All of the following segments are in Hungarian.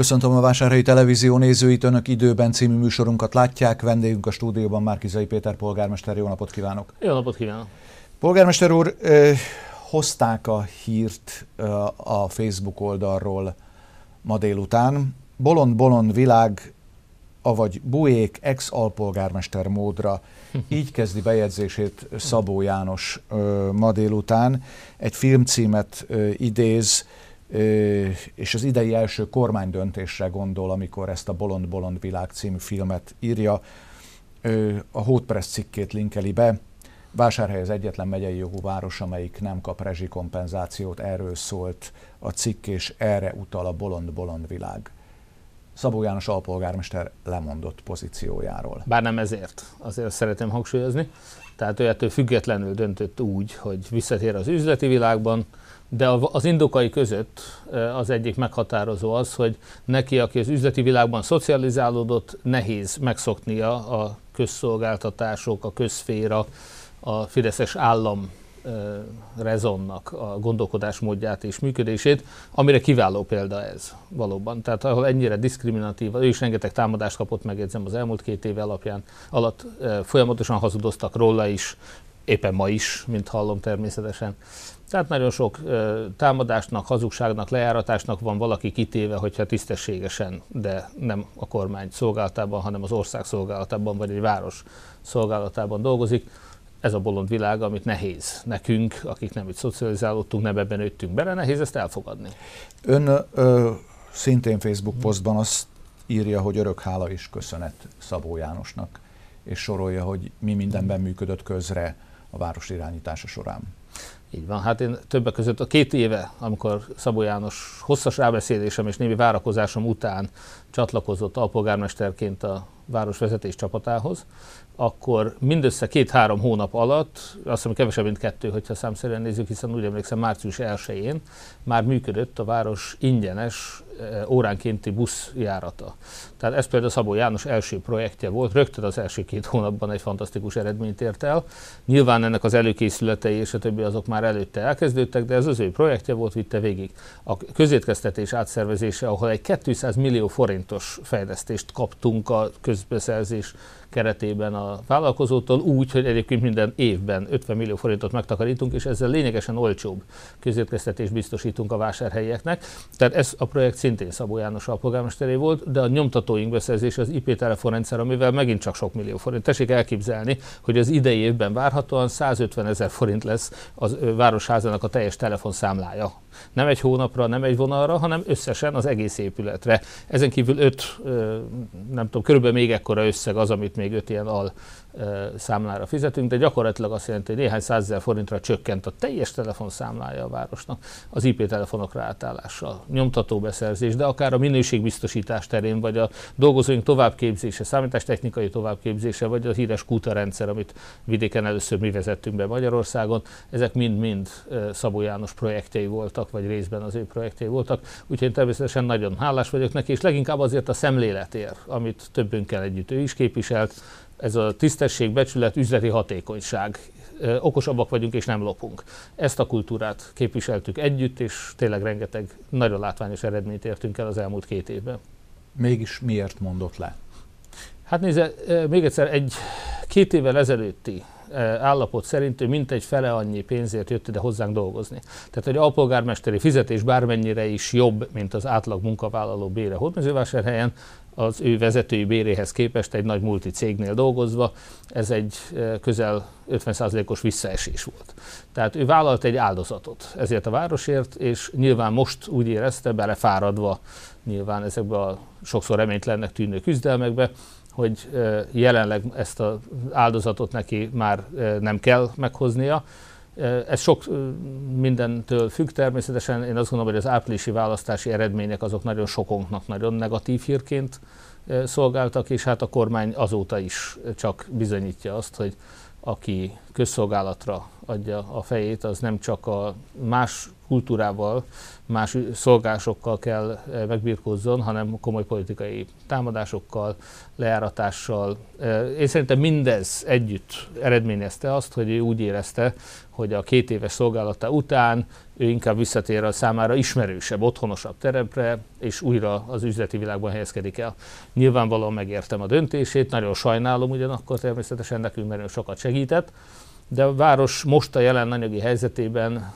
Köszöntöm a Vásárhelyi Televízió nézőit, Önök időben című műsorunkat látják. Vendégünk a stúdióban Márkizai Péter polgármester. Jó napot kívánok! Jó napot kívánok! Polgármester úr, eh, hozták a hírt eh, a Facebook oldalról ma délután. Bolond-bolond világ, avagy Bujék ex-alpolgármester módra. Így kezdi bejegyzését Szabó János eh, ma délután. Egy filmcímet idéz, és az idei első kormánydöntésre gondol, amikor ezt a Bolond Bolond Világ című filmet írja. A Hótpress cikkét linkeli be. Vásárhely az egyetlen megyei jogú város, amelyik nem kap rezsikompenzációt, erről szólt a cikk, és erre utal a Bolond Bolond Világ. Szabó János alpolgármester lemondott pozíciójáról. Bár nem ezért, azért szeretném hangsúlyozni. Tehát ő ettől függetlenül döntött úgy, hogy visszatér az üzleti világban, de az indokai között az egyik meghatározó az, hogy neki, aki az üzleti világban szocializálódott, nehéz megszoknia a közszolgáltatások, a közféra, a fideszes állam rezonnak a gondolkodásmódját és működését, amire kiváló példa ez valóban. Tehát ahol ennyire diszkriminatív, ő is rengeteg támadást kapott, megjegyzem az elmúlt két év alapján, alatt folyamatosan hazudoztak róla is, éppen ma is, mint hallom természetesen. Tehát nagyon sok támadásnak, hazugságnak, lejáratásnak van valaki kitéve, hogyha tisztességesen, de nem a kormány szolgálatában, hanem az ország szolgálatában, vagy egy város szolgálatában dolgozik. Ez a bolond világ, amit nehéz nekünk, akik nem itt szocializálódtunk, nem ebben nőttünk bele, nehéz ezt elfogadni. Ön ö, szintén Facebook posztban azt írja, hogy örök hála és köszönet Szabó Jánosnak, és sorolja, hogy mi mindenben működött közre a város irányítása során. Így van, hát én többek között a két éve, amikor Szabó János hosszas rábeszélésem és némi várakozásom után csatlakozott alpolgármesterként a városvezetés csapatához, akkor mindössze két-három hónap alatt, azt hiszem kevesebb, mint kettő, hogyha számszerűen nézzük, hiszen úgy emlékszem március 1-én már működött a város ingyenes óránkénti buszjárata. Tehát ez például Szabó János első projektje volt, rögtön az első két hónapban egy fantasztikus eredményt ért el. Nyilván ennek az előkészületei és a többi azok már előtte elkezdődtek, de ez az ő projektje volt, vitte végig. A közétkeztetés átszervezése, ahol egy 200 millió forintos fejlesztést kaptunk a közbeszerzés keretében a vállalkozótól úgy, hogy egyébként minden évben 50 millió forintot megtakarítunk, és ezzel lényegesen olcsóbb közétkeztetést biztosítunk a vásárhelyieknek. Tehát ez a projekt szintén Szabó János alpolgármesteré volt, de a nyomtatóink beszerzése az IP telefonrendszer, amivel megint csak sok millió forint. Tessék elképzelni, hogy az idei évben várhatóan 150 ezer forint lesz az városházának a teljes telefonszámlája nem egy hónapra, nem egy vonalra, hanem összesen az egész épületre. Ezen kívül öt, nem tudom, körülbelül még ekkora összeg az, amit még öt ilyen al számlára fizetünk, de gyakorlatilag azt jelenti, hogy néhány százezer forintra csökkent a teljes telefonszámlája a városnak az IP telefonokra átállással, nyomtatóbeszerzés, de akár a minőségbiztosítás terén, vagy a dolgozóink továbbképzése, számítástechnikai továbbképzése, vagy a híres kúta rendszer, amit vidéken először mi vezettünk be Magyarországon, ezek mind-mind Szabó János projektjei voltak, vagy részben az ő projektjei voltak, úgyhogy én természetesen nagyon hálás vagyok neki, és leginkább azért a szemléletért, amit többünkkel együtt ő is képviselt, ez a tisztesség, becsület, üzleti hatékonyság. Okosabbak vagyunk és nem lopunk. Ezt a kultúrát képviseltük együtt, és tényleg rengeteg nagyon látványos eredményt értünk el az elmúlt két évben. Mégis miért mondott le? Hát nézze, még egyszer egy két évvel ezelőtti állapot szerint ő mintegy fele annyi pénzért jött ide hozzánk dolgozni. Tehát, hogy alpolgármesteri fizetés bármennyire is jobb, mint az átlag munkavállaló bére Hódmezővásárhelyen, az ő vezetői béréhez képest egy nagy multi cégnél dolgozva, ez egy közel 50%-os visszaesés volt. Tehát ő vállalt egy áldozatot ezért a városért, és nyilván most úgy érezte, belefáradva nyilván ezekbe a sokszor reménytlennek tűnő küzdelmekbe, hogy jelenleg ezt az áldozatot neki már nem kell meghoznia. Ez sok mindentől függ természetesen. Én azt gondolom, hogy az áprilisi választási eredmények azok nagyon sokunknak nagyon negatív hírként szolgáltak, és hát a kormány azóta is csak bizonyítja azt, hogy aki közszolgálatra adja a fejét, az nem csak a más kultúrával, más szolgásokkal kell megbirkózzon, hanem komoly politikai támadásokkal, lejáratással. Én szerintem mindez együtt eredményezte azt, hogy ő úgy érezte, hogy a két éves szolgálata után ő inkább visszatér a számára ismerősebb, otthonosabb terepre, és újra az üzleti világban helyezkedik el. Nyilvánvalóan megértem a döntését, nagyon sajnálom ugyanakkor természetesen nekünk nagyon sokat segített, de a város most a jelen anyagi helyzetében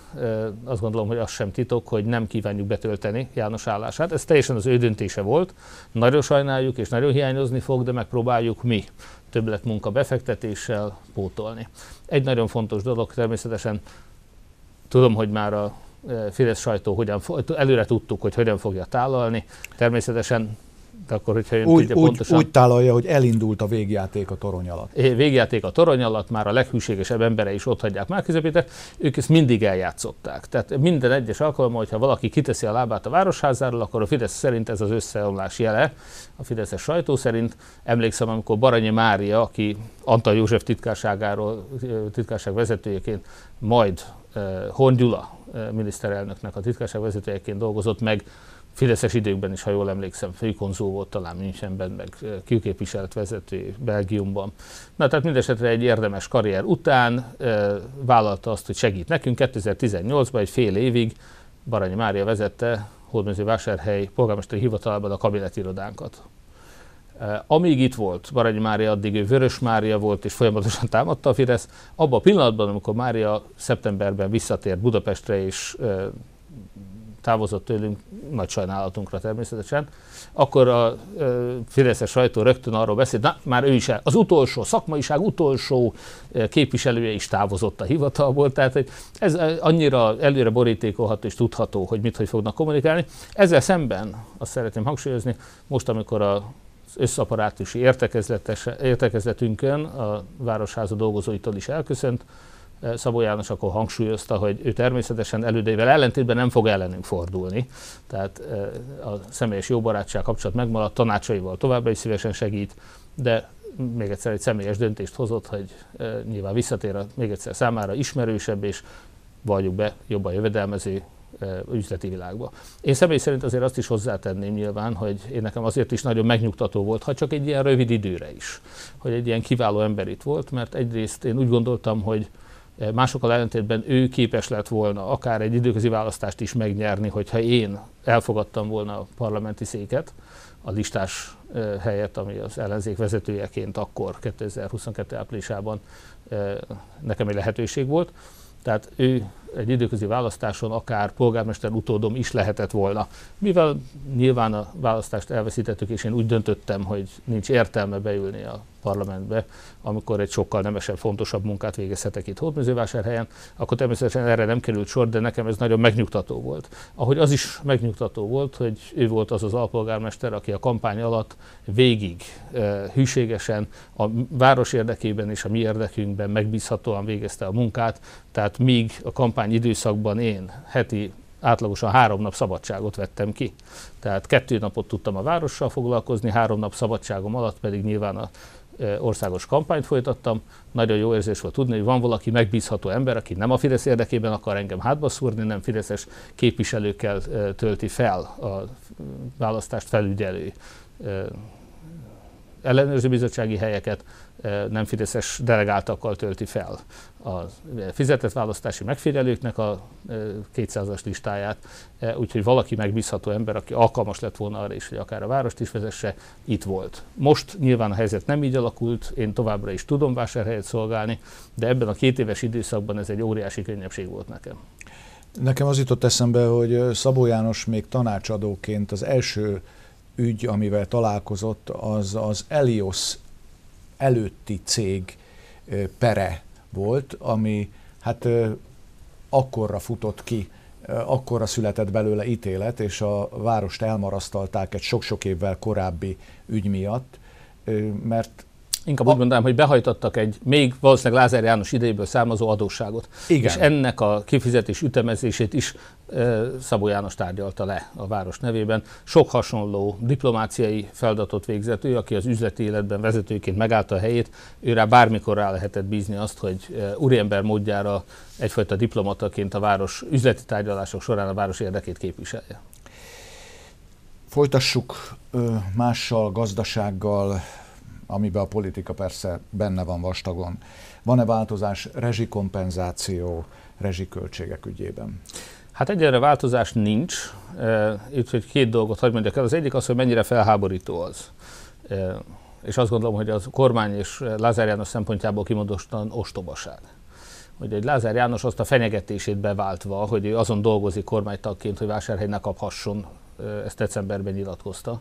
azt gondolom, hogy az sem titok, hogy nem kívánjuk betölteni János állását. Ez teljesen az ő döntése volt. Nagyon sajnáljuk és nagyon hiányozni fog, de megpróbáljuk mi többlet munka befektetéssel pótolni. Egy nagyon fontos dolog természetesen, tudom, hogy már a Fidesz sajtó hogyan, előre tudtuk, hogy hogyan fogja tálalni. Természetesen de akkor, hogyha ön úgy, tudja úgy, pontosan... Úgy tálalja, hogy elindult a végjáték a torony alatt. Végjáték a torony alatt, már a leghűségesebb embere is ott hagyják már közepétek, ők ezt mindig eljátszották. Tehát minden egyes alkalommal, hogyha valaki kiteszi a lábát a városházáról, akkor a Fidesz szerint ez az összeomlás jele, a Fideszes sajtó szerint. Emlékszem, amikor Baranyi Mária, aki Antal József titkárságáról, titkárság vezetőjeként, majd Horn Gyula miniszterelnöknek a titkárság vezetőjeként dolgozott meg Fideszes időkben is, ha jól emlékszem, főkonzul volt talán Münchenben, meg külképviselet vezető Belgiumban. Na, tehát mindesetre egy érdemes karrier után vállalta azt, hogy segít nekünk. 2018-ban egy fél évig Baranyi Mária vezette Hódmezővásárhely polgármesteri hivatalban a kabinetirodánkat. Amíg itt volt Baranyi Mária, addig ő Vörös Mária volt, és folyamatosan támadta a Fidesz. Abban a pillanatban, amikor Mária szeptemberben visszatért Budapestre, és távozott tőlünk, nagy sajnálatunkra természetesen, akkor a Fideszes sajtó rögtön arról beszélt, na már ő is az utolsó, szakmaiság utolsó képviselője is távozott a hivatalból, tehát ez annyira előre borítékolható és tudható, hogy mit, hogy fognak kommunikálni. Ezzel szemben azt szeretném hangsúlyozni, most amikor a összaparátusi értekezletünkön a Városháza dolgozóitól is elköszönt, Szabó János akkor hangsúlyozta, hogy ő természetesen elődeivel ellentétben nem fog ellenünk fordulni. Tehát a személyes jóbarátság kapcsolat megmaradt, tanácsaival továbbra is szívesen segít, de még egyszer egy személyes döntést hozott, hogy nyilván visszatér a még egyszer számára ismerősebb és valljuk be jobban jövedelmező üzleti világba. Én személy szerint azért azt is hozzátenném nyilván, hogy én nekem azért is nagyon megnyugtató volt, ha csak egy ilyen rövid időre is, hogy egy ilyen kiváló ember itt volt, mert egyrészt én úgy gondoltam, hogy Másokkal ellentétben ő képes lett volna akár egy időközi választást is megnyerni, hogyha én elfogadtam volna a parlamenti széket, a listás helyet, ami az ellenzék vezetőjeként akkor 2022. áprilisában nekem egy lehetőség volt. Tehát ő egy időközi választáson akár polgármester utódom is lehetett volna. Mivel nyilván a választást elveszítettük, és én úgy döntöttem, hogy nincs értelme beülni a parlamentbe, amikor egy sokkal nemesebb, fontosabb munkát végezhetek itt Hódmezővásárhelyen, akkor természetesen erre nem került sor, de nekem ez nagyon megnyugtató volt. Ahogy az is megnyugtató volt, hogy ő volt az az alpolgármester, aki a kampány alatt végig e, hűségesen a város érdekében és a mi érdekünkben megbízhatóan végezte a munkát, tehát míg a kampány időszakban én heti átlagosan három nap szabadságot vettem ki. Tehát kettő napot tudtam a várossal foglalkozni, három nap szabadságom alatt pedig nyilván a országos kampányt folytattam. Nagyon jó érzés volt tudni, hogy van valaki megbízható ember, aki nem a Fidesz érdekében akar engem hátba szúrni, nem Fideszes képviselőkkel tölti fel a választást felügyelő ellenőrző bizottsági helyeket, nem fideszes delegáltakkal tölti fel a fizetett választási megfigyelőknek a 200-as listáját, úgyhogy valaki megbízható ember, aki alkalmas lett volna arra is, hogy akár a várost is vezesse, itt volt. Most nyilván a helyzet nem így alakult, én továbbra is tudom vásárhelyet szolgálni, de ebben a két éves időszakban ez egy óriási könnyebbség volt nekem. Nekem az jutott eszembe, hogy Szabó János még tanácsadóként az első ügy, amivel találkozott, az az Elios előtti cég pere volt, ami hát akkorra futott ki, akkorra született belőle ítélet, és a várost elmarasztalták egy sok-sok évvel korábbi ügy miatt, mert Inkább úgy mondanám, hogy behajtottak egy még valószínűleg Lázár János idejéből származó adósságot. Igen. És ennek a kifizetés ütemezését is e, Szabó János tárgyalta le a város nevében. Sok hasonló diplomáciai feladatot végzett ő, aki az üzleti életben vezetőként megállta a helyét, őre bármikor rá lehetett bízni azt, hogy e, úriember módjára egyfajta diplomataként a város üzleti tárgyalások során a város érdekét képviselje. Folytassuk mással, gazdasággal, amiben a politika persze benne van vastagon. Van-e változás rezsikompenzáció, rezsiköltségek ügyében? Hát egyelőre változás nincs. Itt hogy két dolgot hagy mondjak el. Az egyik az, hogy mennyire felháborító az. És azt gondolom, hogy az kormány és Lázár János szempontjából kimondottan ostobaság. Hogy egy Lázár János azt a fenyegetését beváltva, hogy ő azon dolgozik kormánytagként, hogy vásárhely ne kaphasson, ezt decemberben nyilatkozta,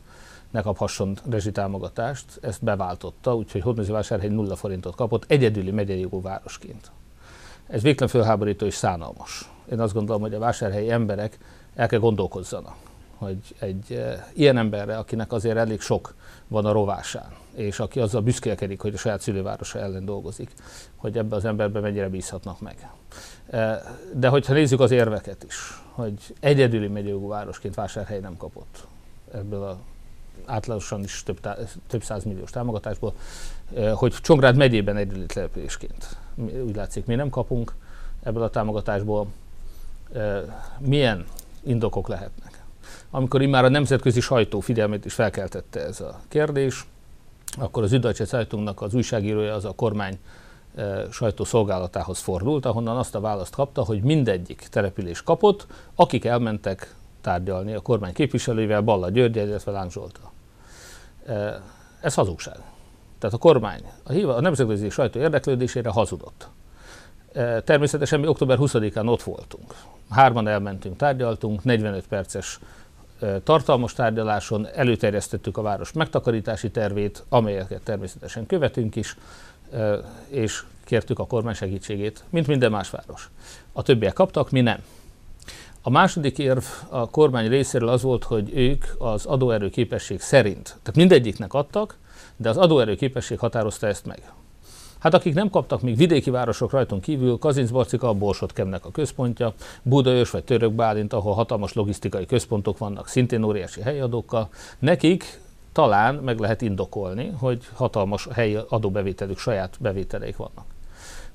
ne kaphasson rezsitámogatást, ezt beváltotta, úgyhogy Hódmezővásárhely nulla forintot kapott egyedüli megyei városként. Ez végtelen fölháborító és szánalmas. Én azt gondolom, hogy a vásárhelyi emberek el kell gondolkozzanak, hogy egy e, ilyen emberre, akinek azért elég sok van a rovásán, és aki azzal büszkélkedik, hogy a saját szülővárosa ellen dolgozik, hogy ebbe az emberbe mennyire bízhatnak meg. E, de hogyha nézzük az érveket is, hogy egyedüli megyőjogú városként vásárhely nem kapott ebből a átlagosan is több, tá- több százmilliós támogatásból, hogy Csongrád megyében egyedüli településként. Úgy látszik, mi nem kapunk ebből a támogatásból. Milyen indokok lehetnek? Amikor immár a nemzetközi sajtó figyelmét is felkeltette ez a kérdés, akkor az Üdvacse Zeitung az újságírója az a kormány sajtószolgálatához fordult, ahonnan azt a választ kapta, hogy mindegyik település kapott, akik elmentek tárgyalni a kormány képviselőivel, Balla György, illetve Láng Zsolta. Ez hazugság. Tehát a kormány a, a nemzetközi sajtó érdeklődésére hazudott. Természetesen mi október 20-án ott voltunk. Hárman elmentünk, tárgyaltunk, 45 perces tartalmas tárgyaláson előterjesztettük a város megtakarítási tervét, amelyeket természetesen követünk is, és kértük a kormány segítségét, mint minden más város. A többiek kaptak, mi nem. A második érv a kormány részéről az volt, hogy ők az adóerő képesség szerint, tehát mindegyiknek adtak, de az adóerő képesség határozta ezt meg. Hát akik nem kaptak még vidéki városok rajtunk kívül, Kazincbarcika a Borsot Kemnek a központja, Budaörs vagy Török Bálint, ahol hatalmas logisztikai központok vannak, szintén óriási helyadókkal, nekik talán meg lehet indokolni, hogy hatalmas helyi adóbevételük, saját bevételeik vannak.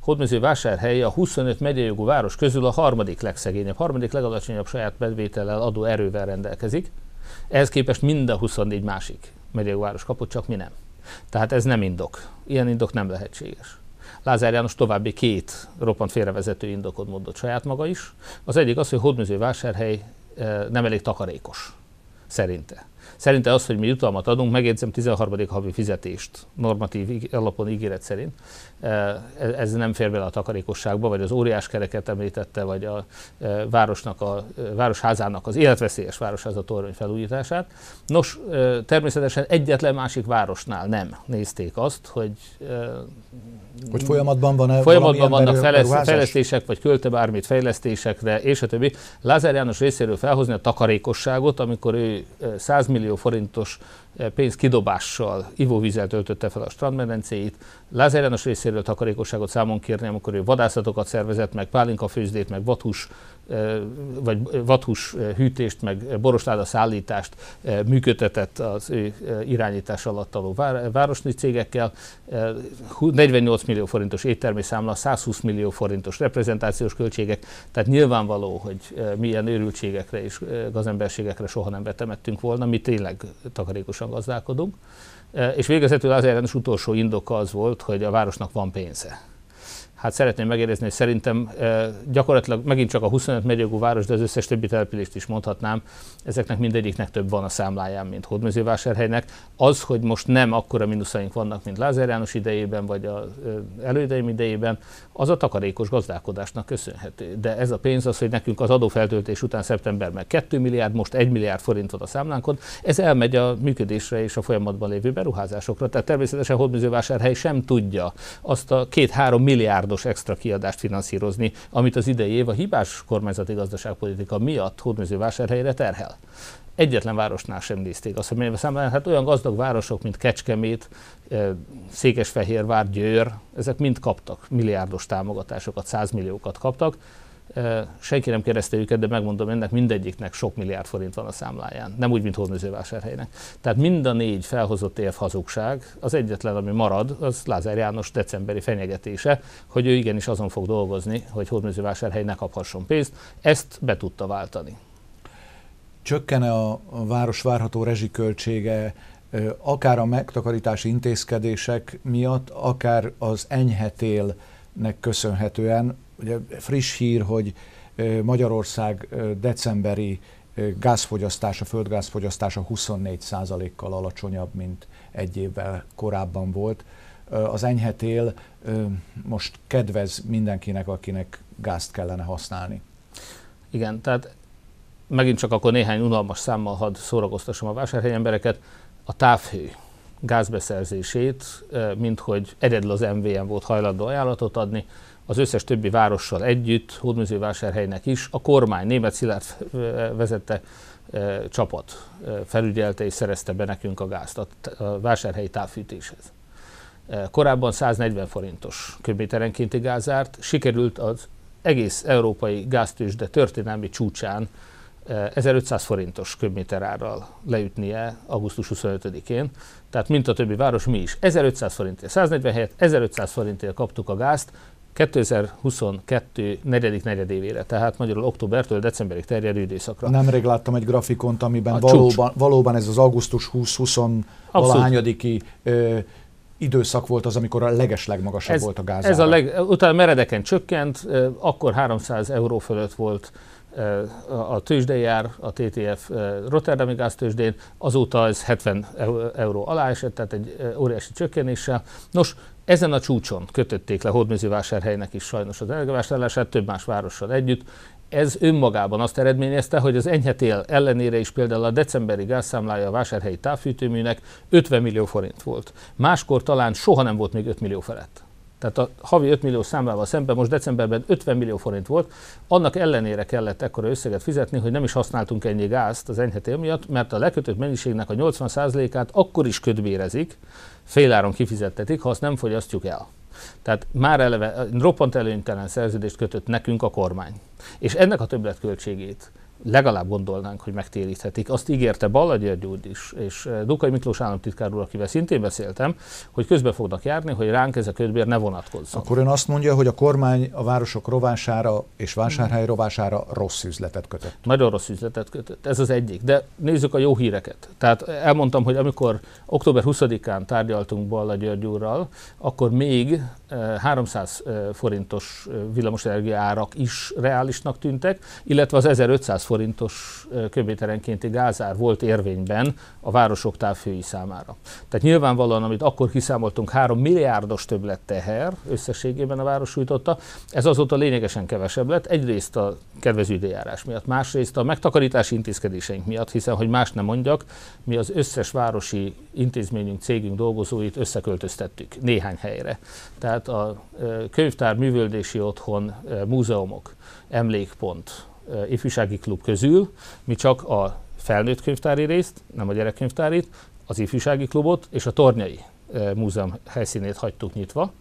Hódmezővásárhely a 25 megyejogú város közül a harmadik legszegényebb, harmadik legalacsonyabb saját bevétellel adó erővel rendelkezik. Ehhez képest mind a 24 másik megyejogú város kapott, csak mi nem. Tehát ez nem indok. Ilyen indok nem lehetséges. Lázár János további két roppant félrevezető indokot mondott saját maga is. Az egyik az, hogy Hódmezővásárhely eh, nem elég takarékos, szerinte. Szerinte az, hogy mi jutalmat adunk, megjegyzem 13. havi fizetést normatív alapon ígéret szerint, eh, ez nem fér bele a takarékosságba, vagy az óriás kereket említette, vagy a eh, városnak, a városházának az életveszélyes városháza torony felújítását. Nos, természetesen egyetlen másik városnál nem nézték azt, hogy hogy folyamatban van-e Folyamatban vannak fejleszt, fejlesztések, vagy költe bármit fejlesztésekre, és a többi. Lázár János részéről felhozni a takarékosságot, amikor ő 100 millió forintos pénz kidobással ivóvízzel töltötte fel a strandmedencéit. Lázár János részéről takarékosságot számon kérni, amikor ő vadászatokat szervezett, meg pálinkafőzdét, meg vathús vagy vathús hűtést, meg borosláda szállítást működtetett az ő irányítás alatt aló városni cégekkel. 48 millió forintos éttermi számla, 120 millió forintos reprezentációs költségek, tehát nyilvánvaló, hogy milyen őrültségekre és gazemberségekre soha nem betemettünk volna, mi tényleg takarékosan gazdálkodunk. És végezetül az ellenes utolsó indoka az volt, hogy a városnak van pénze hát szeretném megérdezni, hogy szerintem gyakorlatilag megint csak a 25 megyőgú város, de az összes többi települést is mondhatnám, ezeknek mindegyiknek több van a számláján, mint Hódmezővásárhelynek. Az, hogy most nem akkora mínuszaink vannak, mint Lázár János idejében, vagy az elődeim idejében, az a takarékos gazdálkodásnak köszönhető. De ez a pénz az, hogy nekünk az adófeltöltés után szeptemberben 2 milliárd, most 1 milliárd forint van a számlánkon, ez elmegy a működésre és a folyamatban lévő beruházásokra. Tehát természetesen Hódmezővásárhely sem tudja azt a két-három milliárd milliárdos extra kiadást finanszírozni, amit az idei év a hibás kormányzati gazdaságpolitika miatt hódmezővásárhelyre terhel egyetlen városnál sem nézték azt, hogy számlán, hát olyan gazdag városok, mint Kecskemét, eh, Székesfehérvár, Győr, ezek mind kaptak milliárdos támogatásokat, százmilliókat kaptak. Senki nem kérdezte őket, de megmondom, ennek mindegyiknek sok milliárd forint van a számláján. Nem úgy, mint Hódmezővásárhelynek. Tehát mind a négy felhozott érv hazugság, az egyetlen, ami marad, az Lázár János decemberi fenyegetése, hogy ő igenis azon fog dolgozni, hogy Hódmezővásárhely ne kaphasson pénzt. Ezt be tudta váltani csökkene a város várható rezsiköltsége, akár a megtakarítási intézkedések miatt, akár az enyhetélnek köszönhetően. Ugye friss hír, hogy Magyarország decemberi gázfogyasztása, földgázfogyasztása 24%-kal alacsonyabb, mint egy évvel korábban volt. Az enyhetél most kedvez mindenkinek, akinek gázt kellene használni. Igen, tehát megint csak akkor néhány unalmas számmal hadd szórakoztassam a vásárhelyi embereket, a távhő gázbeszerzését, mint hogy egyedül az MVM volt hajlandó ajánlatot adni, az összes többi várossal együtt, Hódműzővásárhelynek is, a kormány, német Szilárd vezette csapat felügyelte és szerezte be nekünk a gázt a vásárhelyi távfűtéshez. Korábban 140 forintos köbméterenkénti gázárt, sikerült az egész európai gáztősde történelmi csúcsán 1500 forintos köbméter árral leütnie augusztus 25-én, tehát mint a többi város, mi is. 1500 forintért, 140 helyett 1500 forintért kaptuk a gázt, 2022 negyedik negyedévére, tehát magyarul októbertől decemberig terjedő időszakra. Nemrég láttam egy grafikont, amiben valóban, valóban ez az augusztus 20-20 valahányadiki időszak volt az, amikor a leges legmagasabb ez, volt a gáz. Ez a leg, utána meredeken csökkent, akkor 300 euró fölött volt a tőzsdei jár, a TTF Rotterdami gáztőzsdén, azóta ez 70 euró alá esett, tehát egy óriási csökkenéssel. Nos, ezen a csúcson kötötték le Hódműzővásárhelynek is sajnos az energiavásárlását, több más várossal együtt. Ez önmagában azt eredményezte, hogy az enyhetél ellenére is például a decemberi gázszámlája a vásárhelyi távfűtőműnek 50 millió forint volt. Máskor talán soha nem volt még 5 millió felett. Tehát a havi 5 millió számlával szemben most decemberben 50 millió forint volt, annak ellenére kellett ekkora összeget fizetni, hogy nem is használtunk ennyi gázt az enyhetél miatt, mert a lekötött mennyiségnek a 80%-át akkor is ködbérezik, féláron kifizettetik, ha azt nem fogyasztjuk el. Tehát már eleve roppant előnytelen szerződést kötött nekünk a kormány. És ennek a többletköltségét legalább gondolnánk, hogy megtéríthetik. Azt ígérte Balla György úr is, és eh, Dukai Miklós államtitkár úr, akivel szintén beszéltem, hogy közbe fognak járni, hogy ránk ez a ködbér ne vonatkozzon. Akkor ön azt mondja, hogy a kormány a városok rovására és vásárhely rovására rossz üzletet kötött. Nagyon rossz üzletet kötött, ez az egyik. De nézzük a jó híreket. Tehát elmondtam, hogy amikor október 20-án tárgyaltunk Balla György úrral, akkor még 300 eh, eh, forintos villamosenergia árak is reálisnak tűntek, illetve az 1500 forintos köbméterenkénti gázár volt érvényben a városok távfői számára. Tehát nyilvánvalóan, amit akkor kiszámoltunk, 3 milliárdos többlet teher összességében a város sújtotta, ez azóta lényegesen kevesebb lett. Egyrészt a kedvező időjárás miatt, másrészt a megtakarítási intézkedéseink miatt, hiszen, hogy más nem mondjak, mi az összes városi intézményünk, cégünk dolgozóit összeköltöztettük néhány helyre. Tehát a könyvtár, művöldési otthon, múzeumok, emlékpont, ifjúsági klub közül mi csak a felnőtt könyvtári részt, nem a gyerekkönyvtárit, az ifjúsági klubot és a Tornyai Múzeum helyszínét hagytuk nyitva.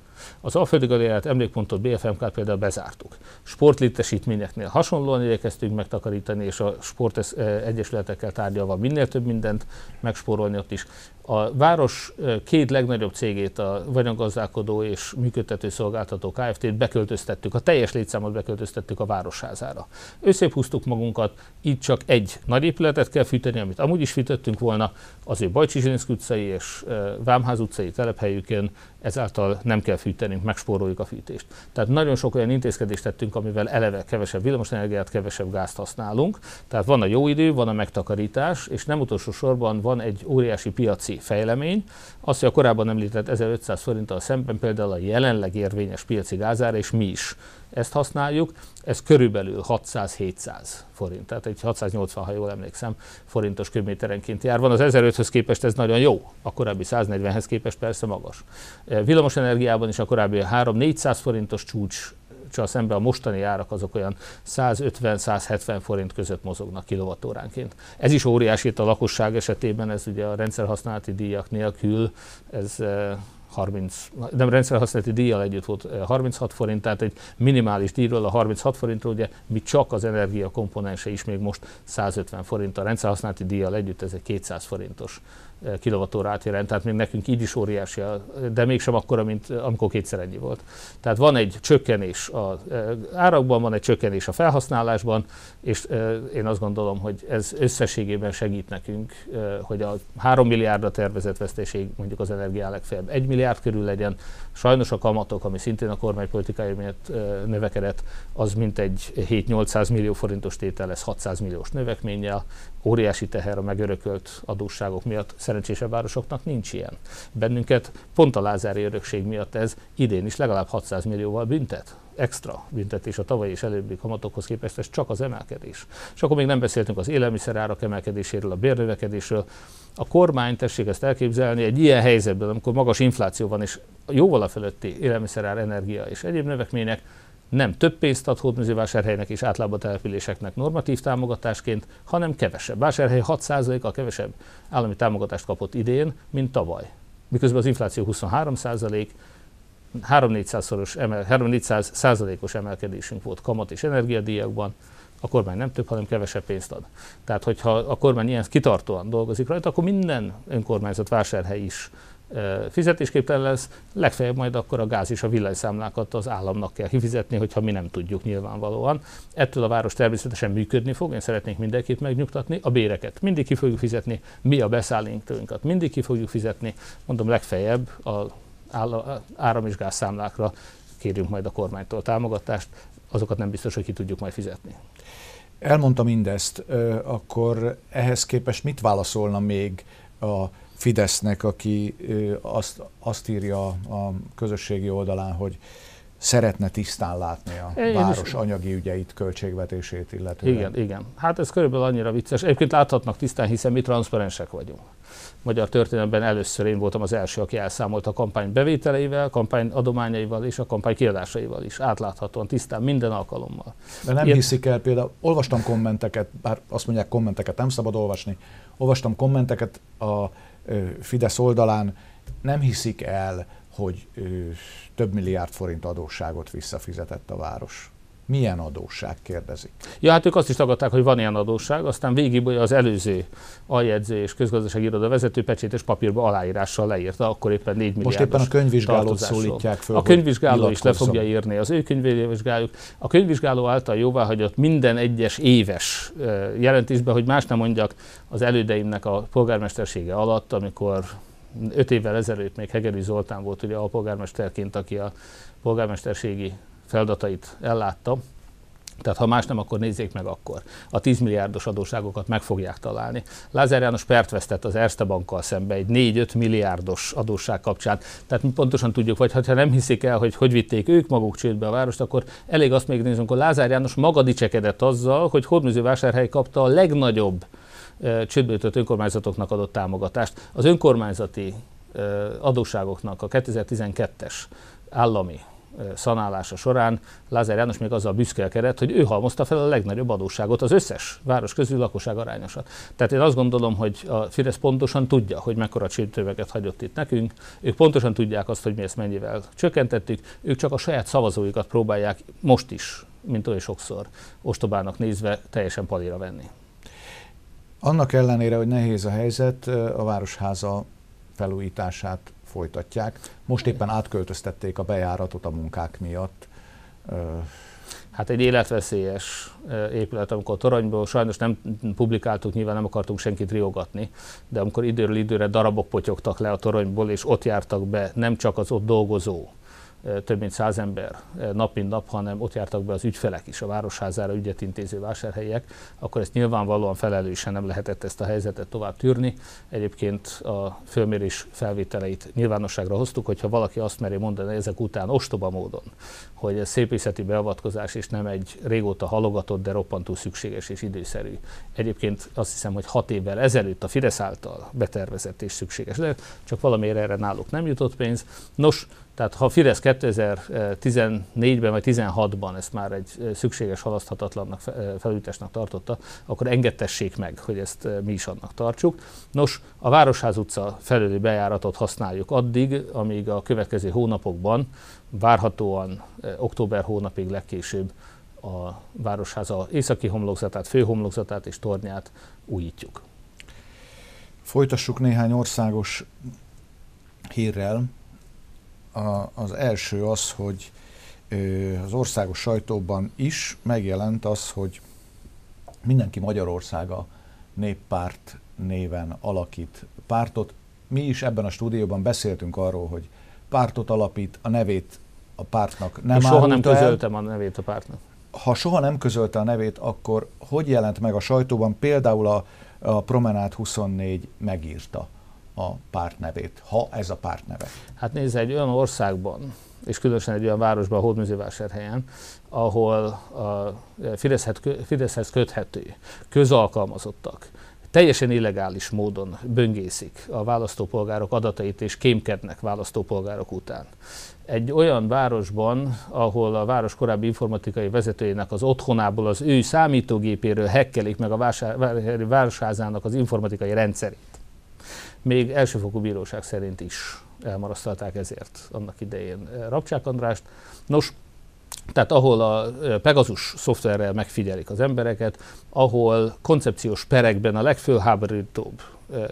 Az Alföldi Galériát emlékpontot BFMK-t például bezártuk. Sportlétesítményeknél hasonlóan igyekeztünk megtakarítani, és a sport egyesületekkel tárgyalva minél több mindent megspórolni ott is. A város két legnagyobb cégét, a vagyongazdálkodó és működtető szolgáltató Kft-t beköltöztettük, a teljes létszámot beköltöztettük a városházára. Összéphúztuk magunkat, így csak egy nagy épületet kell fűteni, amit amúgy is fűtöttünk volna, az ő Bajcsi Zsilinszk utcai és Vámház utcai telephelyükön, ezáltal nem kell fűtenünk, megspóroljuk a fűtést. Tehát nagyon sok olyan intézkedést tettünk, amivel eleve kevesebb villamosenergiát, kevesebb gázt használunk. Tehát van a jó idő, van a megtakarítás, és nem utolsó sorban van egy óriási piaci fejlemény. Az, hogy a korábban említett 1500 forinttal szemben például a jelenleg érvényes piaci gázára, és mi is ezt használjuk, ez körülbelül 600-700 forint, tehát egy 680, ha jól emlékszem, forintos köbméterenként jár. Van az 1005-höz képest ez nagyon jó, a korábbi 140-hez képest persze magas. Villamos energiában is a korábbi 3-400 forintos csúcs csak szemben a mostani árak azok olyan 150-170 forint között mozognak kilovattóránként. Ez is óriási itt a lakosság esetében, ez ugye a rendszerhasználati díjak nélkül, ez 30, nem rendszerhasználati díjjal együtt volt 36 forint, tehát egy minimális díjról a 36 forintról, ugye mi csak az energia komponense is még most 150 forint, a rendszerhasználati díjjal együtt ez egy 200 forintos kilovattórát jelent, tehát még nekünk így is óriási, de mégsem akkora, mint amikor kétszer ennyi volt. Tehát van egy csökkenés az árakban, van egy csökkenés a felhasználásban, és én azt gondolom, hogy ez összességében segít nekünk, hogy a 3 milliárdra tervezett veszteség mondjuk az energiá legfeljebb 1 milliárd körül legyen. Sajnos a kamatok, ami szintén a kormánypolitikai miatt növekedett, az mintegy 7-800 millió forintos tétel lesz 600 milliós növekménnyel, óriási teher a megörökölt adósságok miatt, szerencsésebb városoknak nincs ilyen. Bennünket pont a lázári örökség miatt ez idén is legalább 600 millióval büntet extra büntetés a tavalyi és előbbi kamatokhoz képest, ez csak az emelkedés. És akkor még nem beszéltünk az élelmiszerárak emelkedéséről, a bérnövekedésről. A kormány, tessék ezt elképzelni, egy ilyen helyzetben, amikor magas infláció van, és jóval a fölötti élelmiszerár, energia és egyéb növekmények, nem több pénzt ad hódműzővásárhelynek és átlagba településeknek normatív támogatásként, hanem kevesebb. Vásárhely 6%-a kevesebb állami támogatást kapott idén, mint tavaly. Miközben az infláció 23 3-400-szoros emel, 3-400 százalékos emelkedésünk volt kamat és energiadíjakban, a kormány nem több, hanem kevesebb pénzt ad. Tehát, hogyha a kormány ilyen kitartóan dolgozik rajta, akkor minden önkormányzat vásárhely is fizetésképtelen lesz, legfeljebb majd akkor a gáz és a villanyszámlákat az államnak kell kifizetni, hogyha mi nem tudjuk nyilvánvalóan. Ettől a város természetesen működni fog, én szeretnék mindenkit megnyugtatni, a béreket mindig ki fogjuk fizetni, mi a beszállítóinkat mindig ki fogjuk fizetni, mondom legfeljebb a áram és gázszámlákra kérjünk majd a kormánytól támogatást, azokat nem biztos, hogy ki tudjuk majd fizetni. Elmondta mindezt, akkor ehhez képest mit válaszolna még a Fidesznek, aki azt, azt írja a közösségi oldalán, hogy szeretne tisztán látni a Én város is. anyagi ügyeit, költségvetését illetően. Igen, igen. Hát ez körülbelül annyira vicces. Egyébként láthatnak tisztán, hiszen mi transzparensek vagyunk. Magyar történelemben először én voltam az első, aki elszámolt a kampány bevételeivel, kampány adományaival és a kampány kiadásaival is. Átláthatóan, tisztán, minden alkalommal. De nem Ilyen... hiszik el, például olvastam kommenteket, bár azt mondják, kommenteket nem szabad olvasni, olvastam kommenteket a Fidesz oldalán, nem hiszik el, hogy több milliárd forint adósságot visszafizetett a város. Milyen adósság, kérdezik. Ja, hát ők azt is tagadták, hogy van ilyen adósság, aztán végig az előző aljegyző és közgazdasági iroda vezető pecsétes papírba aláírással leírta, akkor éppen 4 milliárd. Most éppen a könyvvizsgálót szólítják föl. A könyvvizsgáló is le fogja írni, az ő könyvvizsgálók. A könyvvizsgáló által jóváhagyott minden egyes éves jelentésben, hogy más nem mondjak, az elődeimnek a polgármestersége alatt, amikor öt évvel ezelőtt még Hegeri Zoltán volt ugye a polgármesterként, aki a polgármesterségi feladatait ellátta, tehát ha más nem, akkor nézzék meg akkor. A 10 milliárdos adóságokat meg fogják találni. Lázár János pert vesztett az Erste bankkal szembe egy 4-5 milliárdos adósság kapcsán. Tehát mi pontosan tudjuk, vagy ha nem hiszik el, hogy hogy vitték ők maguk csődbe a várost, akkor elég azt még nézzünk, hogy Lázár János maga dicsekedett azzal, hogy Hódműzővásárhely kapta a legnagyobb csődbe önkormányzatoknak adott támogatást. Az önkormányzati adósságoknak a 2012-es állami szanálása során Lázár János még azzal büszkélkedett, hogy ő halmozta fel a legnagyobb adósságot az összes város közül lakosság arányosan. Tehát én azt gondolom, hogy a Fidesz pontosan tudja, hogy mekkora csődtöveket hagyott itt nekünk, ők pontosan tudják azt, hogy mi ezt mennyivel csökkentettük, ők csak a saját szavazóikat próbálják most is, mint oly sokszor ostobának nézve teljesen palira venni. Annak ellenére, hogy nehéz a helyzet, a Városháza felújítását folytatják. Most éppen átköltöztették a bejáratot a munkák miatt. Hát egy életveszélyes épület, amikor toronyból sajnos nem publikáltuk, nyilván nem akartunk senkit riogatni, de amikor időről időre darabok potyogtak le a toronyból, és ott jártak be nem csak az ott dolgozó több mint száz ember nap mint nap, hanem ott jártak be az ügyfelek is, a városházára ügyet intéző vásárhelyiek, akkor ezt nyilvánvalóan felelősen nem lehetett ezt a helyzetet tovább tűrni. Egyébként a fölmérés felvételeit nyilvánosságra hoztuk, hogyha valaki azt meri mondani ezek után ostoba módon, hogy ez szépészeti beavatkozás és nem egy régóta halogatott, de roppantú szükséges és időszerű. Egyébként azt hiszem, hogy hat évvel ezelőtt a Fidesz által betervezett és szükséges, de csak valamiért erre náluk nem jutott pénz. Nos, tehát ha Fidesz 2014-ben vagy 16-ban ezt már egy szükséges halaszthatatlannak felújításnak tartotta, akkor engedtessék meg, hogy ezt mi is annak tartsuk. Nos, a Városház utca felüli bejáratot használjuk addig, amíg a következő hónapokban, várhatóan október hónapig legkésőbb a Városháza északi homlokzatát, főhomlokzatát és tornyát újítjuk. Folytassuk néhány országos hírrel a, az első az, hogy az országos sajtóban is megjelent az, hogy mindenki Magyarországa néppárt néven alakít pártot. Mi is ebben a stúdióban beszéltünk arról, hogy pártot alapít, a nevét a pártnak nem Soha nem közöltem el. a nevét a pártnak. Ha soha nem közölte a nevét, akkor hogy jelent meg a sajtóban? Például a, a Promenát 24 megírta a párt nevét, ha ez a párt neve? Hát nézd, egy olyan országban, és különösen egy olyan városban, Hódműzővásárhelyen, ahol a Fideszhez köthető közalkalmazottak teljesen illegális módon böngészik a választópolgárok adatait és kémkednek választópolgárok után. Egy olyan városban, ahol a város korábbi informatikai vezetőjének az otthonából az ő számítógépéről hekkelik meg a városházának az informatikai rendszerét, még elsőfokú bíróság szerint is elmarasztalták ezért annak idején eh, Rabcsák Andrást. Nos, tehát ahol a eh, Pegasus szoftverrel megfigyelik az embereket, ahol koncepciós perekben a legfőháborítóbb eh,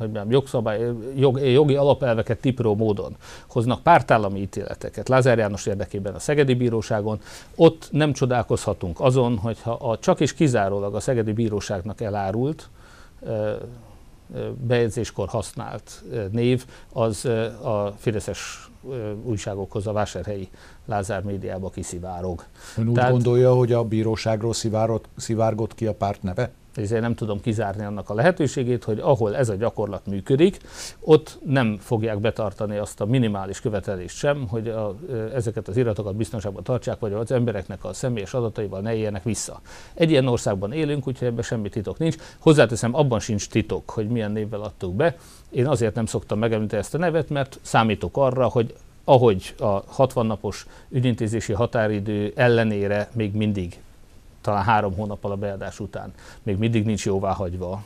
hogy mondjam, jogszabály, jog, jogi alapelveket tipró módon hoznak pártállami ítéleteket Lázár János érdekében a Szegedi Bíróságon, ott nem csodálkozhatunk azon, hogyha a csak és kizárólag a Szegedi Bíróságnak elárult bejegyzéskor használt név, az a fideszes újságokhoz, a vásárhelyi Lázár médiába kiszivárog. Ön úgy Tehát, gondolja, hogy a bíróságról szivárgott, szivárgott ki a párt neve? Ezért nem tudom kizárni annak a lehetőségét, hogy ahol ez a gyakorlat működik, ott nem fogják betartani azt a minimális követelést sem, hogy a, ezeket az iratokat biztonságban tartsák, vagy az embereknek a személyes adataival ne éljenek vissza. Egy ilyen országban élünk, úgyhogy ebben semmi titok nincs. Hozzáteszem, abban sincs titok, hogy milyen névvel adtuk be. Én azért nem szoktam megemlíteni ezt a nevet, mert számítok arra, hogy ahogy a 60 napos ügyintézési határidő ellenére még mindig talán három hónappal a beadás után. Még mindig nincs jóváhagyva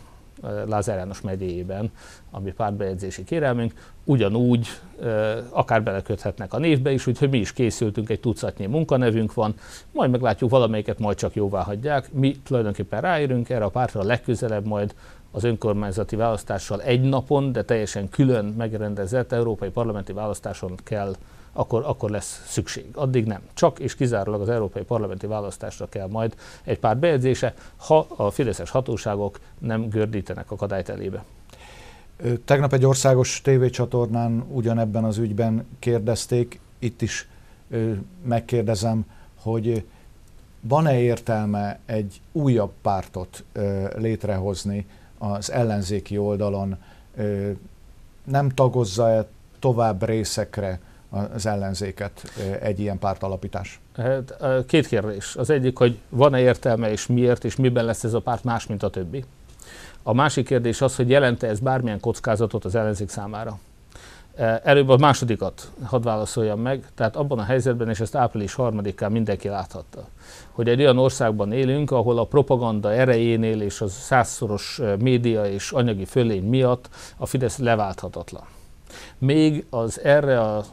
Lázár János megyéjében, ami pártbejegyzési kérelmünk, ugyanúgy akár beleköthetnek a névbe is, úgyhogy mi is készültünk, egy tucatnyi munkanevünk van, majd meglátjuk valamelyiket, majd csak jóvá hagyják. Mi tulajdonképpen ráérünk erre a pártra legközelebb majd az önkormányzati választással egy napon, de teljesen külön megrendezett európai parlamenti választáson kell akkor, akkor lesz szükség. Addig nem. Csak és kizárólag az európai parlamenti választásra kell majd egy pár bejegyzése, ha a fideszes hatóságok nem gördítenek akadályt elébe. Tegnap egy országos tévécsatornán ugyanebben az ügyben kérdezték, itt is megkérdezem, hogy van-e értelme egy újabb pártot létrehozni az ellenzéki oldalon, nem tagozza-e tovább részekre az ellenzéket egy ilyen pártalapítás? Hát, két kérdés. Az egyik, hogy van-e értelme és miért, és miben lesz ez a párt más, mint a többi. A másik kérdés az, hogy jelente ez bármilyen kockázatot az ellenzék számára. Előbb a másodikat hadd válaszoljam meg, tehát abban a helyzetben, és ezt április harmadikán mindenki láthatta, hogy egy olyan országban élünk, ahol a propaganda erejénél és a százszoros média és anyagi fölény miatt a Fidesz leválthatatlan. Még az erre a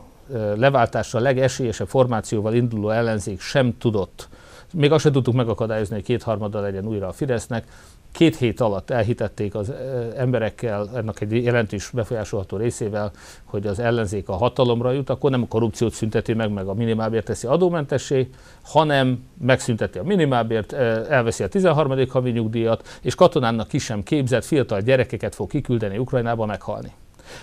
leváltásra legesélyesebb formációval induló ellenzék sem tudott, még azt sem tudtuk megakadályozni, hogy kétharmada legyen újra a Fidesznek, két hét alatt elhitették az emberekkel, ennek egy jelentős befolyásolható részével, hogy az ellenzék a hatalomra jut, akkor nem a korrupciót szünteti meg, meg a minimálbért teszi adómentessé, hanem megszünteti a minimálbért, elveszi a 13. havi nyugdíjat, és katonának ki sem képzett fiatal gyerekeket fog kiküldeni Ukrajnába meghalni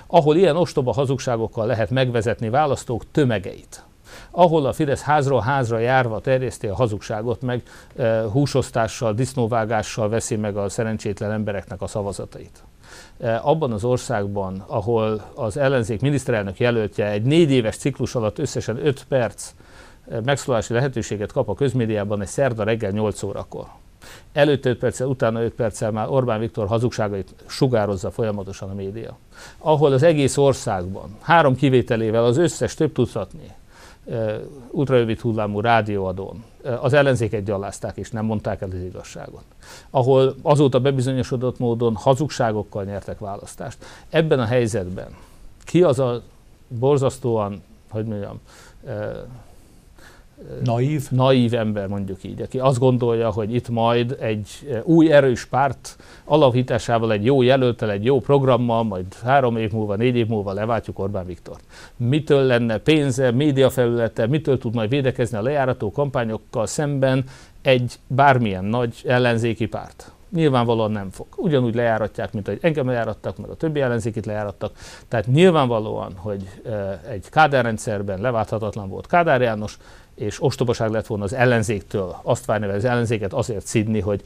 ahol ilyen ostoba hazugságokkal lehet megvezetni választók tömegeit, ahol a Fidesz házról házra járva terjeszti a hazugságot, meg e, húsosztással, disznóvágással veszi meg a szerencsétlen embereknek a szavazatait. E, abban az országban, ahol az ellenzék miniszterelnök jelöltje egy négy éves ciklus alatt összesen 5 perc megszólalási lehetőséget kap a közmédiában egy szerda reggel 8 órakor. Előtte 5 perccel, utána 5 perccel már Orbán Viktor hazugságait sugározza folyamatosan a média. Ahol az egész országban, három kivételével az összes több tucatnyi ultrarövid hullámú rádióadón az ellenzéket gyalázták és nem mondták el az igazságot. Ahol azóta bebizonyosodott módon hazugságokkal nyertek választást. Ebben a helyzetben ki az a borzasztóan, hogy mondjam, naív. naív ember mondjuk így, aki azt gondolja, hogy itt majd egy új erős párt alapításával, egy jó jelöltel, egy jó programmal, majd három év múlva, négy év múlva leváltjuk Orbán Viktort. Mitől lenne pénze, médiafelülete, mitől tud majd védekezni a lejárató kampányokkal szemben egy bármilyen nagy ellenzéki párt? Nyilvánvalóan nem fog. Ugyanúgy lejáratják, mint ahogy engem lejárattak, meg a többi ellenzékit lejárattak. Tehát nyilvánvalóan, hogy egy kádárrendszerben leválthatatlan volt Kádár János, és ostobaság lett volna az ellenzéktől azt várni, hogy az ellenzéket azért szidni, hogy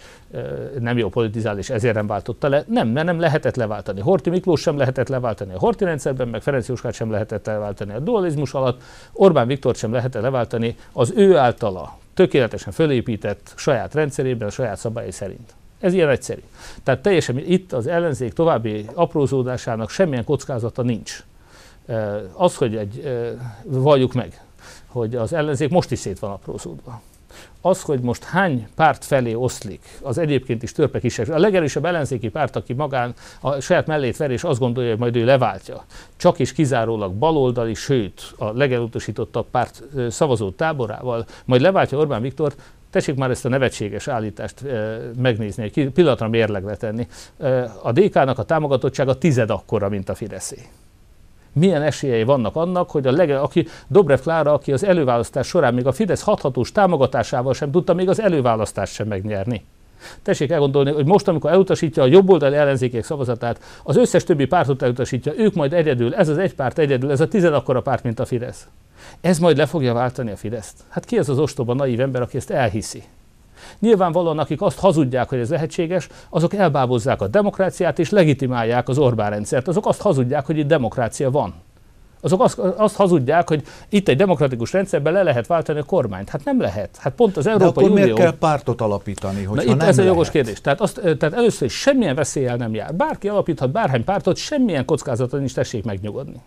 nem jó politizál, és ezért nem váltotta le. Nem, mert nem lehetett leváltani. Horti Miklós sem lehetett leváltani a Horti rendszerben, meg Ferenc Jóskát sem lehetett leváltani a dualizmus alatt, Orbán Viktor sem lehetett leváltani az ő általa tökéletesen fölépített saját rendszerében, a saját szabályai szerint. Ez ilyen egyszerű. Tehát teljesen itt az ellenzék további aprózódásának semmilyen kockázata nincs. Az, hogy egy, valljuk meg, hogy az ellenzék most is szét van aprózódva. Az, hogy most hány párt felé oszlik, az egyébként is törpe kisebb. A legerősebb ellenzéki párt, aki magán a saját mellét ver, és azt gondolja, hogy majd ő leváltja, csak is kizárólag baloldali, sőt a legelutasítottabb párt szavazó táborával, majd leváltja Orbán Viktor, tessék már ezt a nevetséges állítást e, megnézni, egy pillanatra mérlegre tenni. E, a DK-nak a támogatottsága tized akkora, mint a Fideszé milyen esélyei vannak annak, hogy a lege, aki Dobrev Klára, aki az előválasztás során még a Fidesz hathatós támogatásával sem tudta még az előválasztást sem megnyerni. Tessék elgondolni, hogy most, amikor elutasítja a jobboldali ellenzékek szavazatát, az összes többi pártot elutasítja, ők majd egyedül, ez az egy párt egyedül, ez a tized akkora párt, mint a Fidesz. Ez majd le fogja váltani a Fideszt. Hát ki az az ostoba naív ember, aki ezt elhiszi? Nyilvánvalóan, akik azt hazudják, hogy ez lehetséges, azok elbábozzák a demokráciát és legitimálják az Orbán rendszert. Azok azt hazudják, hogy itt demokrácia van. Azok azt, azt hazudják, hogy itt egy demokratikus rendszerben le lehet váltani a kormányt. Hát nem lehet. Hát pont az Európai De akkor Unió... miért kell pártot alapítani, hogyha Na, itt nem ez lehet? a jogos kérdés. Tehát, azt, tehát először is semmilyen veszélyel nem jár. Bárki alapíthat bárhány pártot, semmilyen kockázaton is tessék megnyugodni.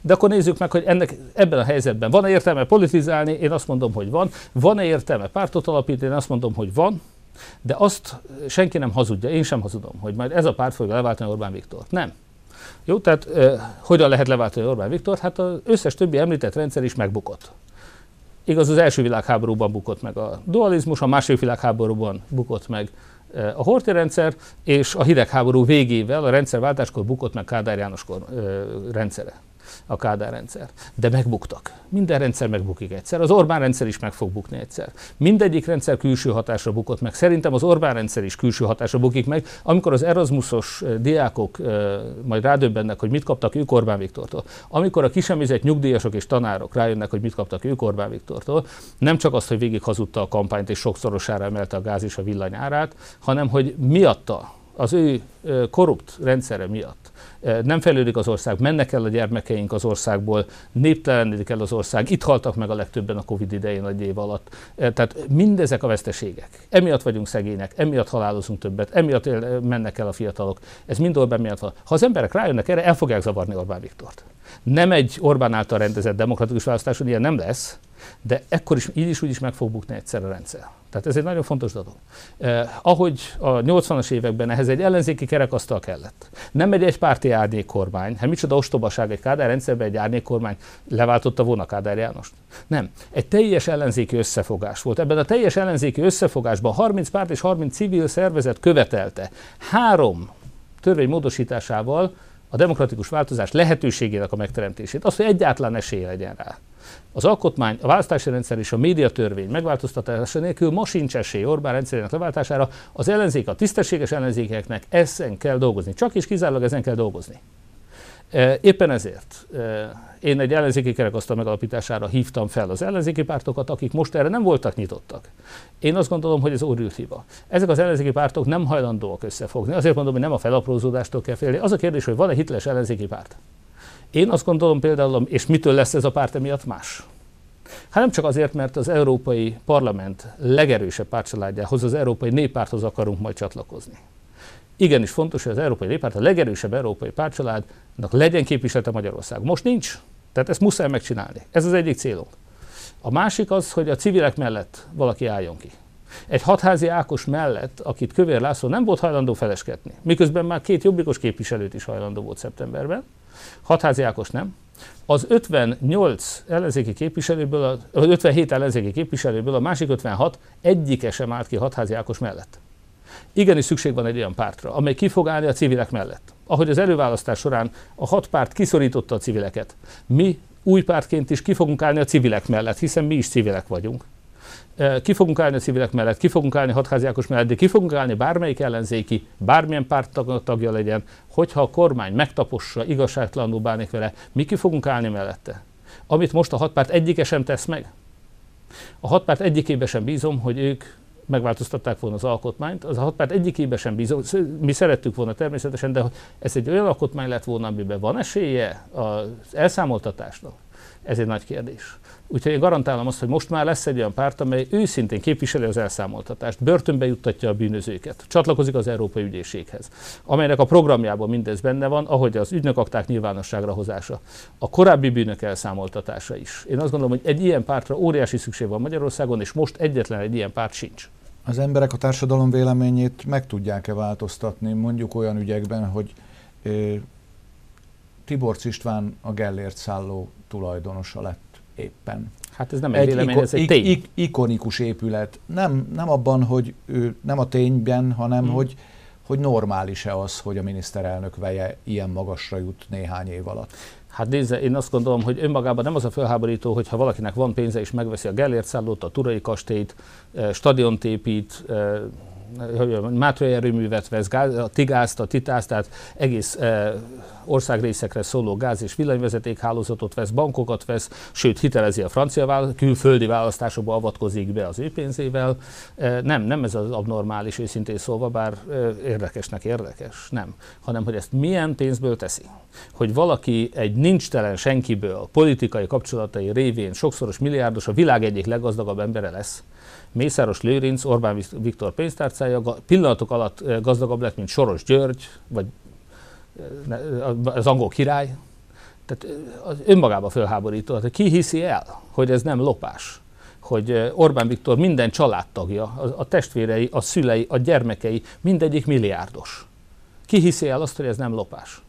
De akkor nézzük meg, hogy ennek ebben a helyzetben van-e értelme politizálni, én azt mondom, hogy van. Van-e értelme pártot alapítani, én azt mondom, hogy van. De azt senki nem hazudja, én sem hazudom, hogy majd ez a párt fogja leváltani Orbán Viktort. Nem. Jó, tehát eh, hogyan lehet leváltani Orbán Viktort? Hát az összes többi említett rendszer is megbukott. Igaz, az első világháborúban bukott meg a dualizmus, a második világháborúban bukott meg a Horthy rendszer, és a hidegháború végével a rendszerváltáskor bukott meg Kádár János kor, ö, rendszere a Kádár rendszer. De megbuktak. Minden rendszer megbukik egyszer. Az Orbán rendszer is meg fog bukni egyszer. Mindegyik rendszer külső hatásra bukott meg. Szerintem az Orbán rendszer is külső hatásra bukik meg. Amikor az Erasmusos diákok majd rádöbbennek, hogy mit kaptak ők Orbán Viktortól. Amikor a kisemizett nyugdíjasok és tanárok rájönnek, hogy mit kaptak ők Orbán Viktortól, nem csak azt, hogy végig hazudta a kampányt és sokszorosára emelte a gáz és a villany árát, hanem hogy miatta, az ő korrupt rendszere miatt nem fejlődik az ország, mennek el a gyermekeink az országból, néptelenedik el az ország, itt haltak meg a legtöbben a Covid idején egy év alatt. Tehát mindezek a veszteségek. Emiatt vagyunk szegények, emiatt halálozunk többet, emiatt mennek el a fiatalok. Ez mind Orbán miatt van. Ha az emberek rájönnek erre, el fogják zavarni Orbán Viktort. Nem egy Orbán által rendezett demokratikus választáson ilyen nem lesz, de ekkor is így is úgy is meg fog bukni egyszer a rendszer. Tehát ez egy nagyon fontos dolog. Eh, ahogy a 80-as években ehhez egy ellenzéki kerekasztal kellett. Nem egy egypárti árnyékkormány. Hát micsoda ostobaság egy Kádár rendszerben egy árnyékkormány leváltotta volna Kádár Jánost? Nem. Egy teljes ellenzéki összefogás volt. Ebben a teljes ellenzéki összefogásban 30 párt és 30 civil szervezet követelte három törvény módosításával a demokratikus változás lehetőségének a megteremtését. Az, hogy egyáltalán esély legyen rá. Az alkotmány, a választási rendszer és a médiatörvény megváltoztatása nélkül ma sincs esély Orbán rendszerének leváltására. Az ellenzék, a tisztességes ellenzékeknek ezen kell dolgozni. Csak és kizárólag ezen kell dolgozni. Éppen ezért én egy ellenzéki kerekasztal megalapítására hívtam fel az ellenzéki pártokat, akik most erre nem voltak nyitottak. Én azt gondolom, hogy ez óriós hiba. Ezek az ellenzéki pártok nem hajlandóak összefogni. Azért mondom, hogy nem a felaprózódástól kell félni. Az a kérdés, hogy van-e hiteles ellenzéki párt. Én azt gondolom például, és mitől lesz ez a párt emiatt más? Hát nem csak azért, mert az Európai Parlament legerősebb pártcsaládjához, az Európai Néppárthoz akarunk majd csatlakozni. Igenis fontos, hogy az Európai Néppárt, a legerősebb európai pártcsaládnak legyen képviselete Magyarország. Most nincs, tehát ezt muszáj megcsinálni. Ez az egyik célunk. A másik az, hogy a civilek mellett valaki álljon ki. Egy hatházi Ákos mellett, akit Kövér László nem volt hajlandó feleskedni, miközben már két jobbikos képviselőt is hajlandó volt szeptemberben, hatházi Ákos nem, az 58 ellenzéki képviselőből, az 57 ellenzéki képviselőből a másik 56 egyike sem állt ki hatházi Ákos mellett. Igenis szükség van egy olyan pártra, amely ki fog állni a civilek mellett. Ahogy az előválasztás során a hat párt kiszorította a civileket, mi új pártként is ki fogunk állni a civilek mellett, hiszen mi is civilek vagyunk. Ki fogunk állni a civilek mellett, ki fogunk állni hatháziákos mellett, de ki fogunk állni bármelyik ellenzéki, bármilyen párt tagja legyen, hogyha a kormány megtapossa, igazságtalanul bánik vele, mi ki fogunk állni mellette. Amit most a hat párt egyike sem tesz meg. A hat párt egyikében sem bízom, hogy ők megváltoztatták volna az alkotmányt. Az a hat párt egyikébe sem bízom, mi szerettük volna természetesen, de ez egy olyan alkotmány lett volna, amiben van esélye az elszámoltatásnak, ez egy nagy kérdés. Úgyhogy én garantálom azt, hogy most már lesz egy olyan párt, amely őszintén képviseli az elszámoltatást, börtönbe juttatja a bűnözőket, csatlakozik az Európai Ügyészséghez, amelynek a programjában mindez benne van, ahogy az ügynökakták nyilvánosságra hozása, a korábbi bűnök elszámoltatása is. Én azt gondolom, hogy egy ilyen pártra óriási szükség van Magyarországon, és most egyetlen egy ilyen párt sincs. Az emberek a társadalom véleményét meg tudják-e változtatni, mondjuk olyan ügyekben, hogy Tibor István a Gellért szálló tulajdonosa lett éppen. Hát ez nem egy, egy vélemény, iko- ez egy tény. Ik- ikonikus épület. Nem, nem abban, hogy ő, nem a tényben, hanem hmm. hogy, hogy normális-e az, hogy a miniszterelnök veje ilyen magasra jut néhány év alatt. Hát nézze, én azt gondolom, hogy önmagában nem az a felháborító, hogyha valakinek van pénze és megveszi a Gellért szállót, a Turai kastélyt, eh, stadiont épít, eh, Mátrai erőművet vesz, gáz, a Tigázt, a Titászt, tehát egész e, országrészekre szóló gáz- és villanyvezetékhálózatot vesz, bankokat vesz, sőt hitelezi a francia külföldi választásokba avatkozik be az ő pénzével. Nem, nem ez az abnormális, őszintén szólva, bár érdekesnek érdekes, nem, hanem hogy ezt milyen pénzből teszi. Hogy valaki egy nincstelen senkiből politikai kapcsolatai révén sokszoros milliárdos, a világ egyik leggazdagabb embere lesz, Mészáros Lőrinc, Orbán Viktor pénztárcája pillanatok alatt gazdagabb lett, mint Soros György, vagy az angol király. Tehát az önmagában fölháborító. Tehát ki hiszi el, hogy ez nem lopás? Hogy Orbán Viktor minden családtagja, a testvérei, a szülei, a gyermekei, mindegyik milliárdos. Ki hiszi el azt, hogy ez nem lopás?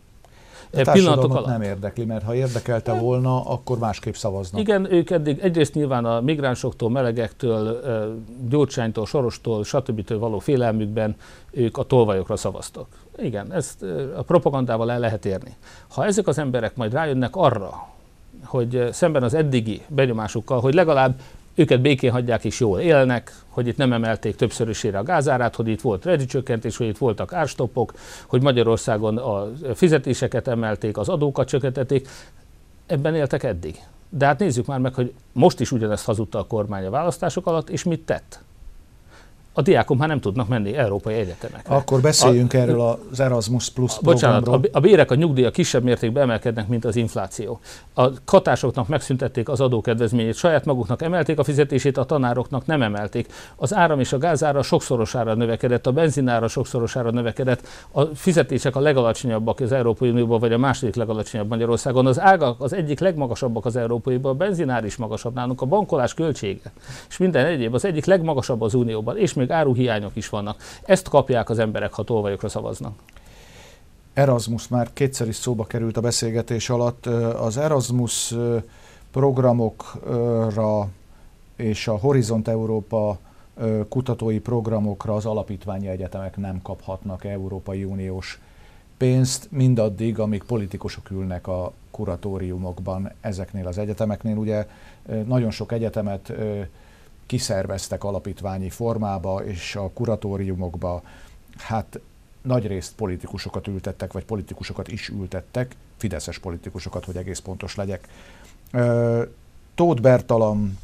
A pillanatok alatt. nem érdekli, mert ha érdekelte volna, akkor másképp szavaznak. Igen, ők eddig egyrészt nyilván a migránsoktól, melegektől, gyurcsánytól, sorostól, stb. való félelmükben ők a tolvajokra szavaztak. Igen, ezt a propagandával el lehet érni. Ha ezek az emberek majd rájönnek arra, hogy szemben az eddigi benyomásukkal, hogy legalább őket békén hagyják és jól élnek, hogy itt nem emelték többszörösére a gázárát, hogy itt volt rezsicsökkentés, hogy itt voltak árstoppok, hogy Magyarországon a fizetéseket emelték, az adókat csökkentették. Ebben éltek eddig. De hát nézzük már meg, hogy most is ugyanezt hazudta a kormány a választások alatt, és mit tett a diákok már nem tudnak menni európai egyetemekre. Akkor beszéljünk a, erről az Erasmus Plus Bocsánat, a, a bérek, a nyugdíjak kisebb mértékben emelkednek, mint az infláció. A katásoknak megszüntették az adókedvezményét, saját maguknak emelték a fizetését, a tanároknak nem emelték. Az áram és a gázára sokszorosára növekedett, a benzinára sokszorosára növekedett, a fizetések a legalacsonyabbak az Európai Unióban, vagy a második legalacsonyabb Magyarországon. Az ágak az egyik legmagasabbak az Európaiban, a benzinár is magasabb nálunk, a bankolás költsége, és minden egyéb az egyik legmagasabb az Unióban, és még áruhiányok is vannak. Ezt kapják az emberek, ha tolvajokra szavaznak. Erasmus már kétszer is szóba került a beszélgetés alatt. Az Erasmus programokra és a Horizont Európa kutatói programokra az alapítványi egyetemek nem kaphatnak Európai Uniós pénzt mindaddig, amíg politikusok ülnek a kuratóriumokban ezeknél az egyetemeknél. Ugye nagyon sok egyetemet kiszerveztek alapítványi formába, és a kuratóriumokba, hát nagy részt politikusokat ültettek, vagy politikusokat is ültettek, fideszes politikusokat, hogy egész pontos legyek. Tóth Bertalan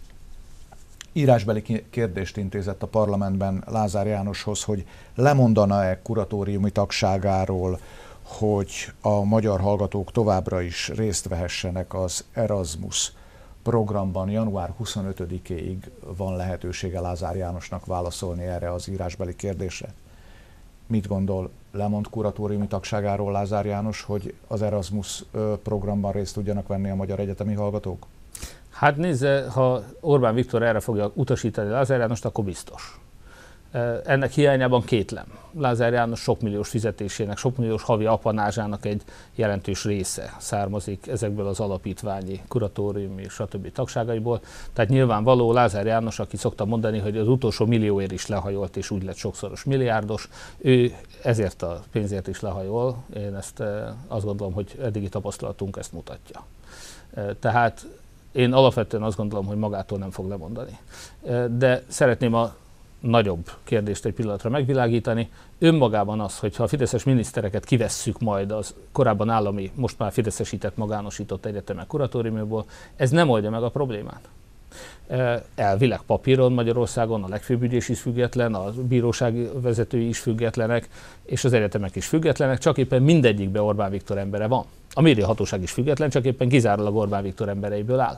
írásbeli kérdést intézett a parlamentben Lázár Jánoshoz, hogy lemondana-e kuratóriumi tagságáról, hogy a magyar hallgatók továbbra is részt vehessenek az Erasmus programban január 25-ig van lehetősége Lázár Jánosnak válaszolni erre az írásbeli kérdésre. Mit gondol, lemond kuratóriumi tagságáról Lázár János, hogy az Erasmus programban részt tudjanak venni a magyar egyetemi hallgatók? Hát nézze, ha Orbán Viktor erre fogja utasítani Lázár Jánost, akkor biztos. Ennek hiányában kétlem. Lázár János sokmilliós fizetésének, sokmilliós havi apanázsának egy jelentős része származik ezekből az alapítványi, kuratóriumi és stb. tagságaiból. Tehát nyilvánvaló Lázár János, aki szokta mondani, hogy az utolsó millióért is lehajolt, és úgy lett sokszoros milliárdos, ő ezért a pénzért is lehajol. Én ezt azt gondolom, hogy eddigi tapasztalatunk ezt mutatja. Tehát én alapvetően azt gondolom, hogy magától nem fog lemondani. De szeretném a nagyobb kérdést egy pillanatra megvilágítani. Önmagában az, hogyha a fideszes minisztereket kivesszük majd az korábban állami, most már fideszesített, magánosított egyetemek kuratóriumból, ez nem oldja meg a problémát. Elvileg papíron Magyarországon a legfőbb ügyész is független, a bírósági vezetői is függetlenek, és az egyetemek is függetlenek, csak éppen mindegyikben Orbán Viktor embere van. A médiahatóság is független, csak éppen kizárólag Orbán Viktor embereiből áll.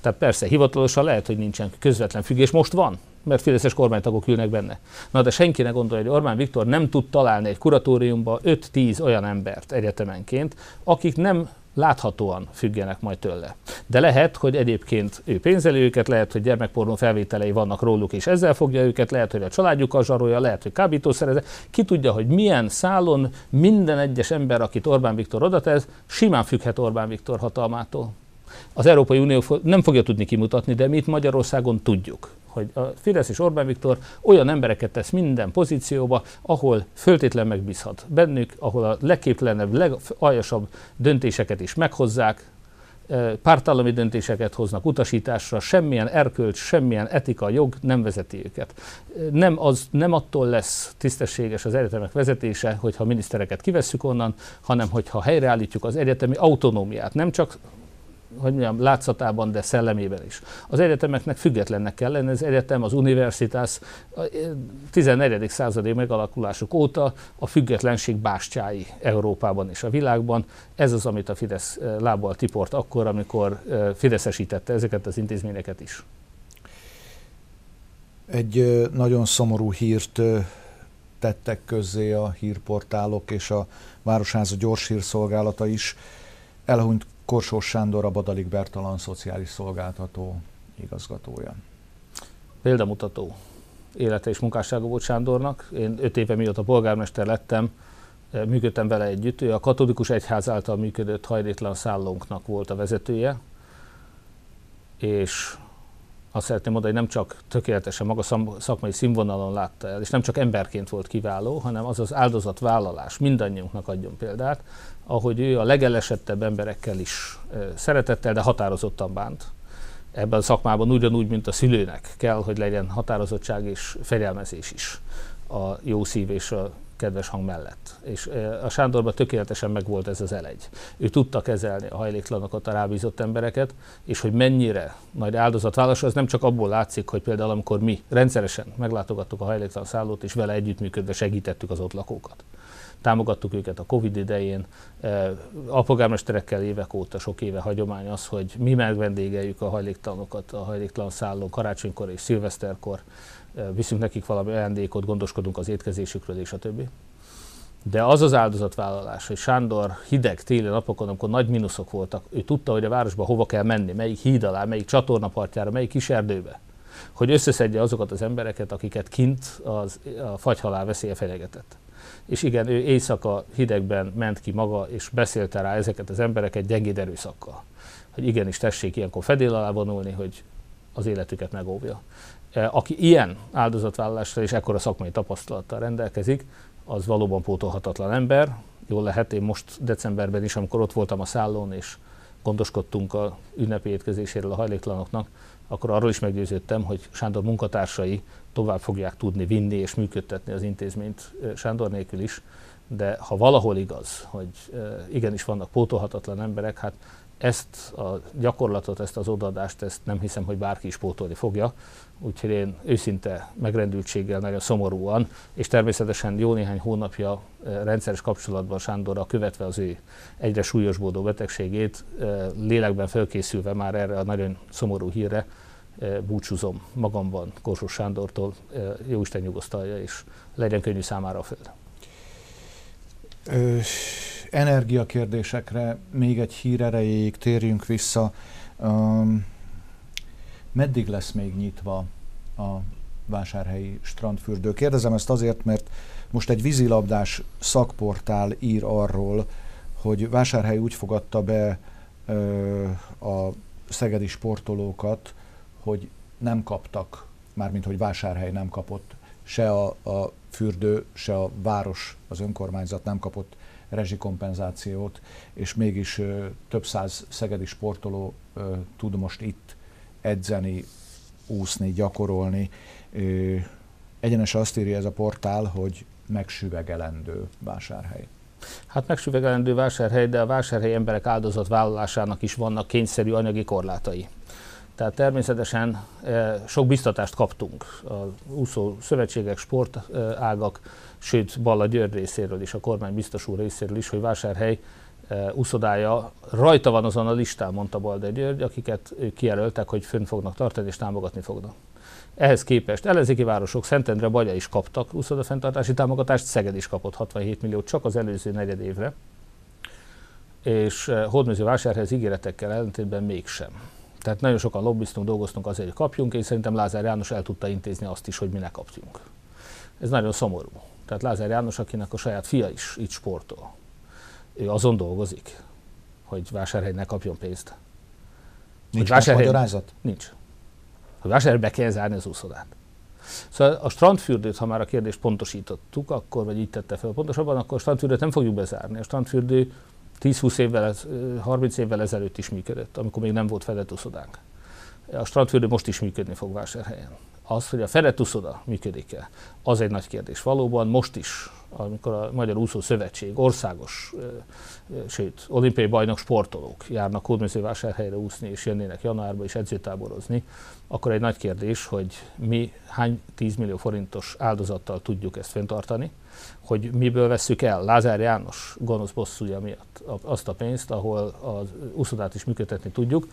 Tehát persze, hivatalosan lehet, hogy nincsen közvetlen függés, most van, mert fideszes kormánytagok ülnek benne. Na de senki ne gondolja, hogy Orbán Viktor nem tud találni egy kuratóriumba 5-10 olyan embert egyetemenként, akik nem láthatóan függenek majd tőle. De lehet, hogy egyébként ő pénzeli őket, lehet, hogy gyermekpornó felvételei vannak róluk, és ezzel fogja őket, lehet, hogy a családjukkal zsarolja, lehet, hogy kábítószereze. Ki tudja, hogy milyen szálon minden egyes ember, akit Orbán Viktor odatesz, simán függhet Orbán Viktor hatalmától. Az Európai Unió nem fogja tudni kimutatni, de mi itt Magyarországon tudjuk hogy a Fidesz és Orbán Viktor olyan embereket tesz minden pozícióba, ahol föltétlen megbízhat bennük, ahol a legképtelenebb, legaljasabb döntéseket is meghozzák, pártállami döntéseket hoznak utasításra, semmilyen erkölcs, semmilyen etika, jog nem vezeti őket. Nem, az, nem attól lesz tisztességes az egyetemek vezetése, hogyha minisztereket kivesszük onnan, hanem hogyha helyreállítjuk az egyetemi autonómiát. Nem csak hogy mondjam, látszatában, de szellemében is. Az egyetemeknek függetlennek kell lenni, az egyetem, az universitás 14. századi megalakulásuk óta a függetlenség bástyái Európában és a világban. Ez az, amit a Fidesz eh, lábbal tiport akkor, amikor eh, fideszesítette ezeket az intézményeket is. Egy eh, nagyon szomorú hírt tettek közzé a hírportálok és a Városháza gyors hírszolgálata is. Elhunyt Korsós Sándor a Badalik Bertalan Szociális Szolgáltató igazgatója. Példamutató élete és munkássága volt Sándornak. Én öt éve mióta polgármester lettem, eh, működtem vele együtt. Ő a katolikus egyház által működött hajléktalan szállónknak volt a vezetője, és azt szeretném mondani, hogy nem csak tökéletesen maga szakmai színvonalon látta el, és nem csak emberként volt kiváló, hanem az az áldozatvállalás mindannyiunknak adjon példát, ahogy ő a legelesettebb emberekkel is szeretettel, de határozottan bánt. Ebben a szakmában ugyanúgy, mint a szülőnek kell, hogy legyen határozottság és fegyelmezés is a jó szív és a kedves hang mellett. És a Sándorban tökéletesen megvolt ez az elegy. Ő tudta kezelni a hajléktalanokat, a rábízott embereket, és hogy mennyire nagy áldozatvállalás, az nem csak abból látszik, hogy például amikor mi rendszeresen meglátogattuk a hajléktalan szállót, és vele együttműködve segítettük az ott lakókat támogattuk őket a Covid idején. A évek óta, sok éve hagyomány az, hogy mi megvendégeljük a hajléktalanokat a hajléktalan szálló karácsonykor és szilveszterkor, viszünk nekik valami ajándékot, gondoskodunk az étkezésükről és a többi. De az az áldozatvállalás, hogy Sándor hideg téli napokon, amikor nagy mínuszok voltak, ő tudta, hogy a városba hova kell menni, melyik híd alá, melyik csatornapartjára, melyik kis erdőbe, hogy összeszedje azokat az embereket, akiket kint az, a fagyhalál veszélye fenyegetett és igen, ő éjszaka hidegben ment ki maga, és beszélte rá ezeket az embereket gyengéd erőszakkal. Hogy igenis tessék ilyenkor fedél alá vonulni, hogy az életüket megóvja. Aki ilyen áldozatvállalással és ekkora szakmai tapasztalattal rendelkezik, az valóban pótolhatatlan ember. Jól lehet, én most decemberben is, amikor ott voltam a szállón, és gondoskodtunk a ünnepi étkezéséről a hajléktalanoknak, akkor arról is meggyőződtem, hogy Sándor munkatársai tovább fogják tudni vinni és működtetni az intézményt Sándor nélkül is, de ha valahol igaz, hogy igenis vannak pótolhatatlan emberek, hát ezt a gyakorlatot, ezt az odaadást, ezt nem hiszem, hogy bárki is pótolni fogja. Úgyhogy én őszinte megrendültséggel, nagyon szomorúan, és természetesen jó néhány hónapja rendszeres kapcsolatban Sándorra követve az ő egyre súlyosbódó betegségét, lélekben felkészülve már erre a nagyon szomorú hírre, búcsúzom magamban Korsós Sándortól, Jóisten nyugosztalja, és legyen könnyű számára a föld. Ö, energiakérdésekre még egy hír erejéig térjünk vissza. Um, meddig lesz még nyitva a vásárhelyi strandfürdő? Kérdezem ezt azért, mert most egy vízilabdás szakportál ír arról, hogy Vásárhely úgy fogadta be ö, a szegedi sportolókat, hogy nem kaptak, mármint hogy Vásárhely nem kapott se a, a fürdő, se a város, az önkormányzat nem kapott rezsikompenzációt, és mégis ö, több száz szegedi sportoló ö, tud most itt edzeni, úszni, gyakorolni. Ö, egyenes azt írja ez a portál, hogy megsüvegelendő vásárhely. Hát megsüvegelendő vásárhely, de a vásárhely emberek áldozatvállalásának is vannak kényszerű anyagi korlátai. Tehát természetesen sok biztatást kaptunk a úszó szövetségek, sportágak, sőt Balla György részéről is, a kormány biztos úr részéről is, hogy Vásárhely úszodája rajta van azon a listán, mondta Balde György, akiket kijelöltek, hogy fönn fognak tartani és támogatni fognak. Ehhez képest ellenzéki városok Szentendre, Bagya is kaptak úszodafenntartási támogatást, Szeged is kapott 67 milliót csak az előző negyed évre, és Hódműző vásárhez ígéretekkel ellentétben mégsem. Tehát nagyon sokan lobbiztunk, dolgoztunk azért, hogy kapjunk, és szerintem Lázár János el tudta intézni azt is, hogy mi ne kapjunk. Ez nagyon szomorú. Tehát Lázár János, akinek a saját fia is itt sportol, ő azon dolgozik, hogy vásárhely ne kapjon pénzt. Nincs vásárhely... magyarázat? Nincs. Hogy vásárhely be kell zárni az úszodát. Szóval a strandfürdőt, ha már a kérdést pontosítottuk, akkor, vagy így tette fel pontosabban, akkor a strandfürdőt nem fogjuk bezárni. A strandfürdő 10-20 évvel, 30 évvel ezelőtt is működött, amikor még nem volt fedett uszodánk. A strandfürdő most is működni fog vásárhelyen. Az, hogy a fedett uszoda működik-e, az egy nagy kérdés. Valóban most is, amikor a Magyar Úszó Szövetség országos, sőt, olimpiai bajnok sportolók járnak Hódmezővásárhelyre úszni, és jönnének januárba is edzőtáborozni, akkor egy nagy kérdés, hogy mi hány 10 millió forintos áldozattal tudjuk ezt fenntartani, hogy miből veszük el Lázár János gonosz bosszúja miatt azt a pénzt, ahol az úszodát is működtetni tudjuk.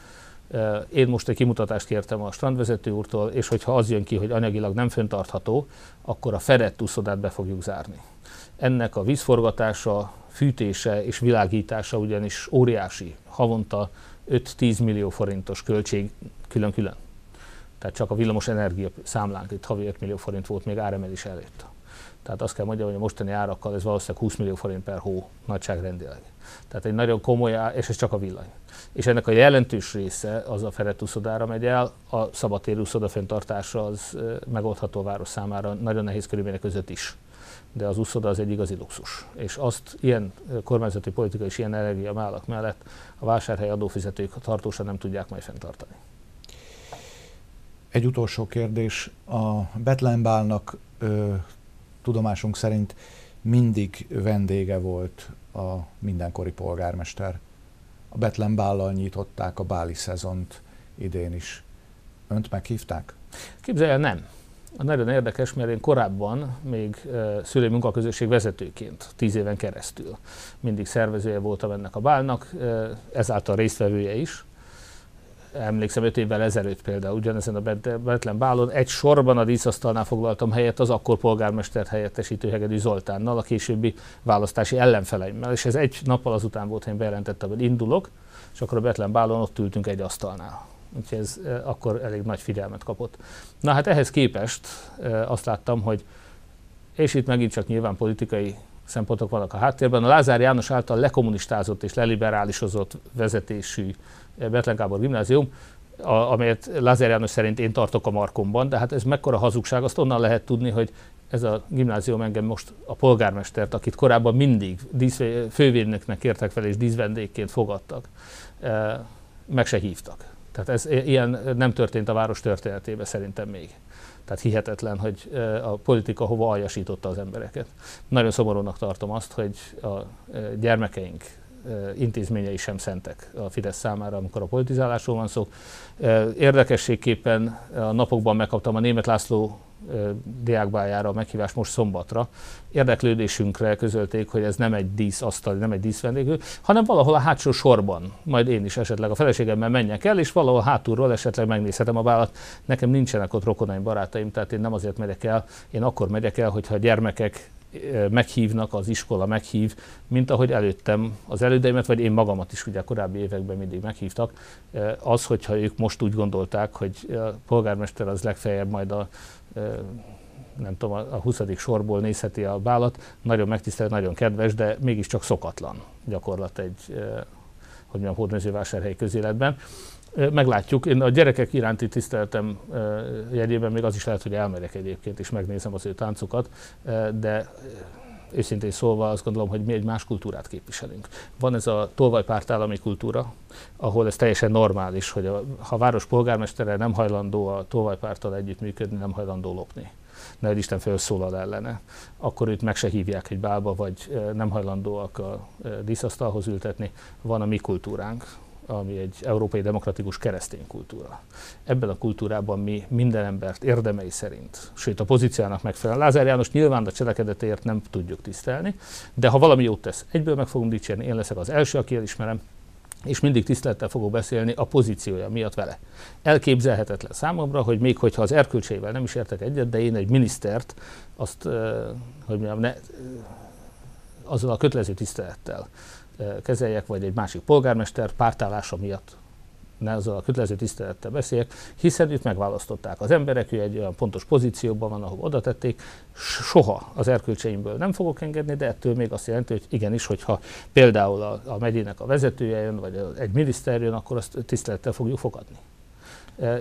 Én most egy kimutatást kértem a strandvezető úrtól, és hogyha az jön ki, hogy anyagilag nem föntartható, akkor a fedett úszodát be fogjuk zárni. Ennek a vízforgatása, fűtése és világítása ugyanis óriási, havonta 5-10 millió forintos költség külön-külön. Tehát csak a villamos energia számlánk itt havi 5 millió forint volt még áremelés előtt. Tehát azt kell mondjam, hogy a mostani árakkal ez valószínűleg 20 millió forint per hó nagyságrendileg. Tehát egy nagyon komoly, és ez csak a villany. És ennek a jelentős része az a Feret úszodára megy el, a szabadtéri úszoda fenntartása az megoldható a város számára nagyon nehéz körülmények között is. De az úszoda az egy igazi luxus. És azt ilyen kormányzati politika és ilyen energia mellett a vásárhely adófizetők tartósan nem tudják majd fenntartani. Egy utolsó kérdés. A Betlenbálnak tudomásunk szerint mindig vendége volt a mindenkori polgármester. A Betlen Bállal nyitották a báli szezont idén is. Önt meghívták? Képzelj el, nem. Nagyon érdekes, mert én korábban még szülői munkaközösség vezetőként, tíz éven keresztül mindig szervezője voltam ennek a bálnak, ezáltal résztvevője is emlékszem, öt évvel ezelőtt például ugyanezen a Betlen Bálon egy sorban a díszasztalnál foglaltam helyet az akkor polgármester helyettesítő Hegedű Zoltánnal, a későbbi választási ellenfeleimmel, és ez egy nappal azután volt, hogy én bejelentettem, hogy indulok, és akkor a Betlen Bálon ott ültünk egy asztalnál. Úgyhogy ez e, akkor elég nagy figyelmet kapott. Na hát ehhez képest e, azt láttam, hogy és itt megint csak nyilván politikai szempontok vannak a háttérben. A Lázár János által lekommunistázott és leliberálisozott vezetésű Betlen Gábor gimnázium, amelyet Lázár János szerint én tartok a markomban, de hát ez mekkora hazugság, azt onnan lehet tudni, hogy ez a gimnázium engem most a polgármestert, akit korábban mindig dísz, fővédnöknek kértek fel és díszvendégként fogadtak, meg se hívtak. Tehát ez ilyen nem történt a város történetében szerintem még. Tehát hihetetlen, hogy a politika hova aljasította az embereket. Nagyon szomorúnak tartom azt, hogy a gyermekeink intézményei sem szentek a Fidesz számára, amikor a politizálásról van szó. Érdekességképpen a napokban megkaptam a német László diákbájára a meghívás most szombatra. Érdeklődésünkre közölték, hogy ez nem egy díszasztal, nem egy díszvendégő, hanem valahol a hátsó sorban, majd én is esetleg a feleségemmel menjek el, és valahol hátulról esetleg megnézhetem a bállat. Nekem nincsenek ott rokonaim, barátaim, tehát én nem azért megyek el, én akkor megyek el, hogyha a gyermekek meghívnak, az iskola meghív, mint ahogy előttem az elődeimet, vagy én magamat is ugye korábbi években mindig meghívtak. Az, hogyha ők most úgy gondolták, hogy a polgármester az legfeljebb majd a nem tudom, a 20. sorból nézheti a bálat, nagyon megtisztelő, nagyon kedves, de mégiscsak szokatlan gyakorlat egy, hogy mondjam, hódmezővásárhelyi közéletben. Meglátjuk, én a gyerekek iránti tiszteletem jegyében még az is lehet, hogy elmegyek egyébként, és megnézem az ő táncukat, de őszintén szólva azt gondolom, hogy mi egy más kultúrát képviselünk. Van ez a tolvajpártállami kultúra, ahol ez teljesen normális, hogy a, ha a város polgármestere nem hajlandó a tolvajpárttal együttműködni, nem hajlandó lopni ne Isten felszólal ellene, akkor őt meg se hívják egy bálba, vagy nem hajlandóak a díszasztalhoz ültetni. Van a mi kultúránk, ami egy európai demokratikus keresztény kultúra. Ebben a kultúrában mi minden embert érdemei szerint, sőt a pozíciának megfelelően. Lázár János nyilván a cselekedetért nem tudjuk tisztelni, de ha valami jót tesz, egyből meg fogunk dicsérni, én leszek az első, aki elismerem, és mindig tisztelettel fogok beszélni a pozíciója miatt vele. Elképzelhetetlen számomra, hogy még hogyha az erkölcseivel nem is értek egyet, de én egy minisztert azt, hogy mondjam, ne, azzal a kötelező tisztelettel kezeljek, vagy egy másik polgármester pártállása miatt ne azzal a kötelező tisztelettel beszéljek, hiszen itt megválasztották az emberek, ő egy olyan pontos pozícióban van, ahol oda tették. Soha az erkölcseimből nem fogok engedni, de ettől még azt jelenti, hogy igenis, hogyha például a, a megyének a vezetője jön, vagy egy miniszter jön, akkor azt tisztelettel fogjuk fogadni.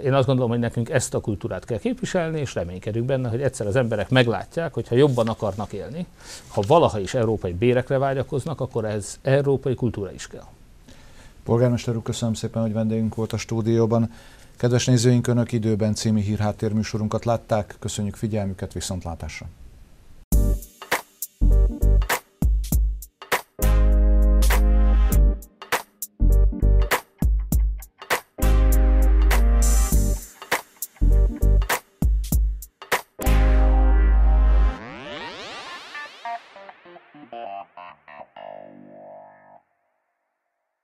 Én azt gondolom, hogy nekünk ezt a kultúrát kell képviselni, és reménykedünk benne, hogy egyszer az emberek meglátják, hogy ha jobban akarnak élni, ha valaha is európai bérekre vágyakoznak, akkor ez európai kultúra is kell. Polgármester úr, köszönöm szépen, hogy vendégünk volt a stúdióban. Kedves nézőink, Önök időben című hírháttérműsorunkat látták. Köszönjük figyelmüket, viszontlátásra!